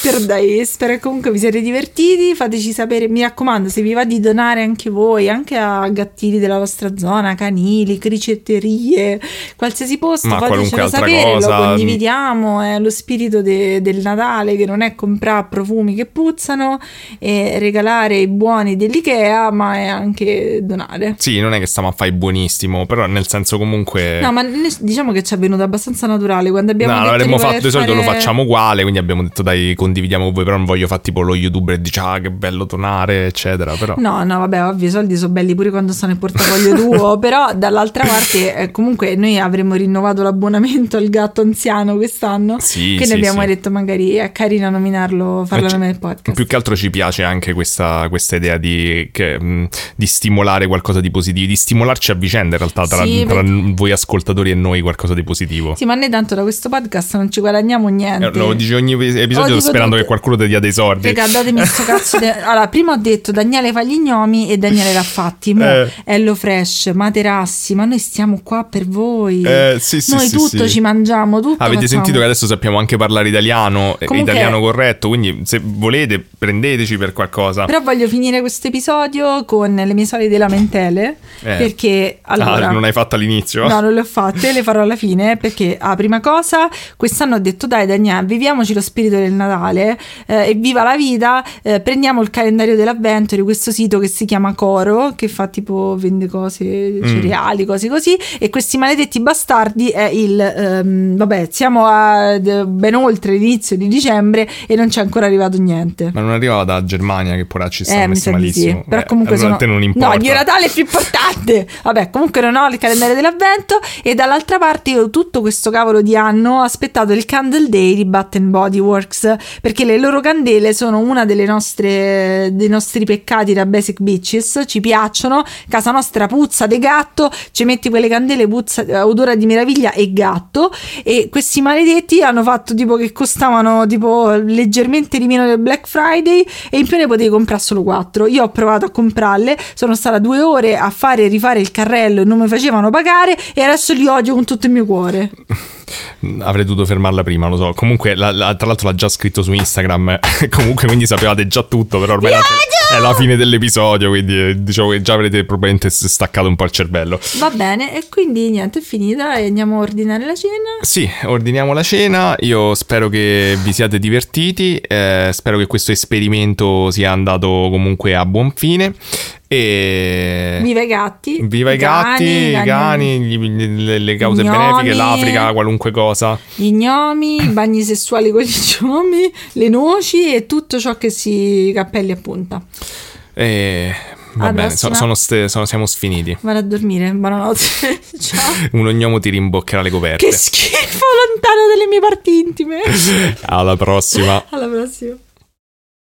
Per dai, spero che comunque vi siete divertiti. Fateci sapere, mi raccomando, se vi va di donare anche voi, anche a gattini della vostra zona, canili, cricetterie, qualsiasi posto, Ma fatecelo sapere, cosa. lo condividiamo. È lo spirito de- del Natale che non è comprare profumi che puzzano e regalare i buoni dell'Ikea, ma è anche donare. Sì, non è che stiamo a fare buonissimo, però nel senso comunque... No, ma ne- diciamo che ci è venuto abbastanza naturale quando abbiamo No, l'avremmo fatto di solito fare- lo facciamo uguale, quindi abbiamo detto dai condividiamo con voi, però non voglio fare tipo lo youtuber e dice ah che bello donare, eccetera, però... No, no, vabbè, ovvio, i soldi sono belli pure quando sono nel portafoglio tuo, però dall'altra parte eh, comunque noi avremmo rinnovato l'abbonamento al gatto anziano quest'anno, Sì, quindi sì, abbiamo sì. detto magari è carino nominarlo, farlo ci- nel podcast. Più che altro ci piace anche questa, questa idea di, che, di stimolare qualcosa di positivo, di stimolarci a vicenda in realtà tra, Sì, tra perché- voi ascoltatori e noi qualcosa di positivo. Sì, ma noi tanto da questo podcast non ci guadagniamo niente. Eh, Lo dici ogni episodio dico sperando che qualcuno ti dia dei soldi. Raga, datemi sto cazzo di... Allora, prima ho detto Daniele fa gli gnomi e Daniele l'ha fatti. Mo, Eh. Hello Fresh, Materassi, ma noi stiamo qua per voi. Eh, sì, sì, noi sì, tutto ci mangiamo, tutto Avete facciamo. sentito che adesso sappiamo anche parlare italiano, eh, Comunque- italiano corretto, quindi se volete prendeteci per qualcosa. Però voglio finire questo episodio con le mie solite lamentele Eh. perché allora Ah, non hai fatto all'inizio? No, non le ho fatte, le farò alla fine perché, ah, prima cosa, quest'anno ho detto dai Daniele, viviamoci lo spirito del Natale eh, e viva la vita, eh, prendiamo il calendario dell'avvento di questo sito che si chiama Coro, che fa tipo, vende cose, Mm. cereali, cose così, e questi maledetti bastardi è il, ehm, vabbè, siamo a, ben oltre l'inizio di dicembre e non c'è ancora arrivato niente. Ma non arrivava da Germania che poracci Eh, mi messi sa di malissimo. sì. Però Eh, comunque allora sono... non importa. No, il Natale è più importante. Vabbè, comunque non ho il calendario dell'avvento e dall'altra parte io tutto questo cavolo di anno ho aspettato il Candle Day di Bath Body Works perché le loro candele sono una delle nostre dei nostri peccati da Basic Bitches, ci piacciono, casa nostra puzza di gatto, ci metti quelle candele puzza eh, odore di meraviglia e gatto e questi maledetti hanno fatto tipo che costavano tipo leggermente di meno del Black Friday e in più ne potevi comprare solo 4 io ho provato a comprarle sono stata due ore a fare e rifare il carrello e non mi facevano pagare e adesso li odio con tutto il mio cuore Avrei dovuto fermarla prima, lo so. Comunque, la- la- tra l'altro l'ha già scritto su Instagram. Comunque, quindi sapevate già tutto, però ormai è la fine dell'episodio, quindi eh, diciamo che già avrete probabilmente staccato un po' il cervello. va bene e quindi niente è finita e andiamo a ordinare la cena Sì, ordiniamo la cena. Io spero che vi siate divertiti. eh, spero che questo esperimento sia andato comunque a buon fine. E. viva i gatti Viva i gatti, i cani, gli- le, le cause Gnomi. benefiche, l'Africa, qualunque cosa. gli gnomi, i bagni sessuali con gli gnomi, le noci e tutto ciò che si cappelli a punta. E. Va Alla bene, sono ste- sono- siamo sfiniti. Vado a dormire, buonanotte. Ciao. Un ognomo ti rimboccherà le coperte. Che schifo lontano dalle mie parti intime. Alla prossima. Alla prossima.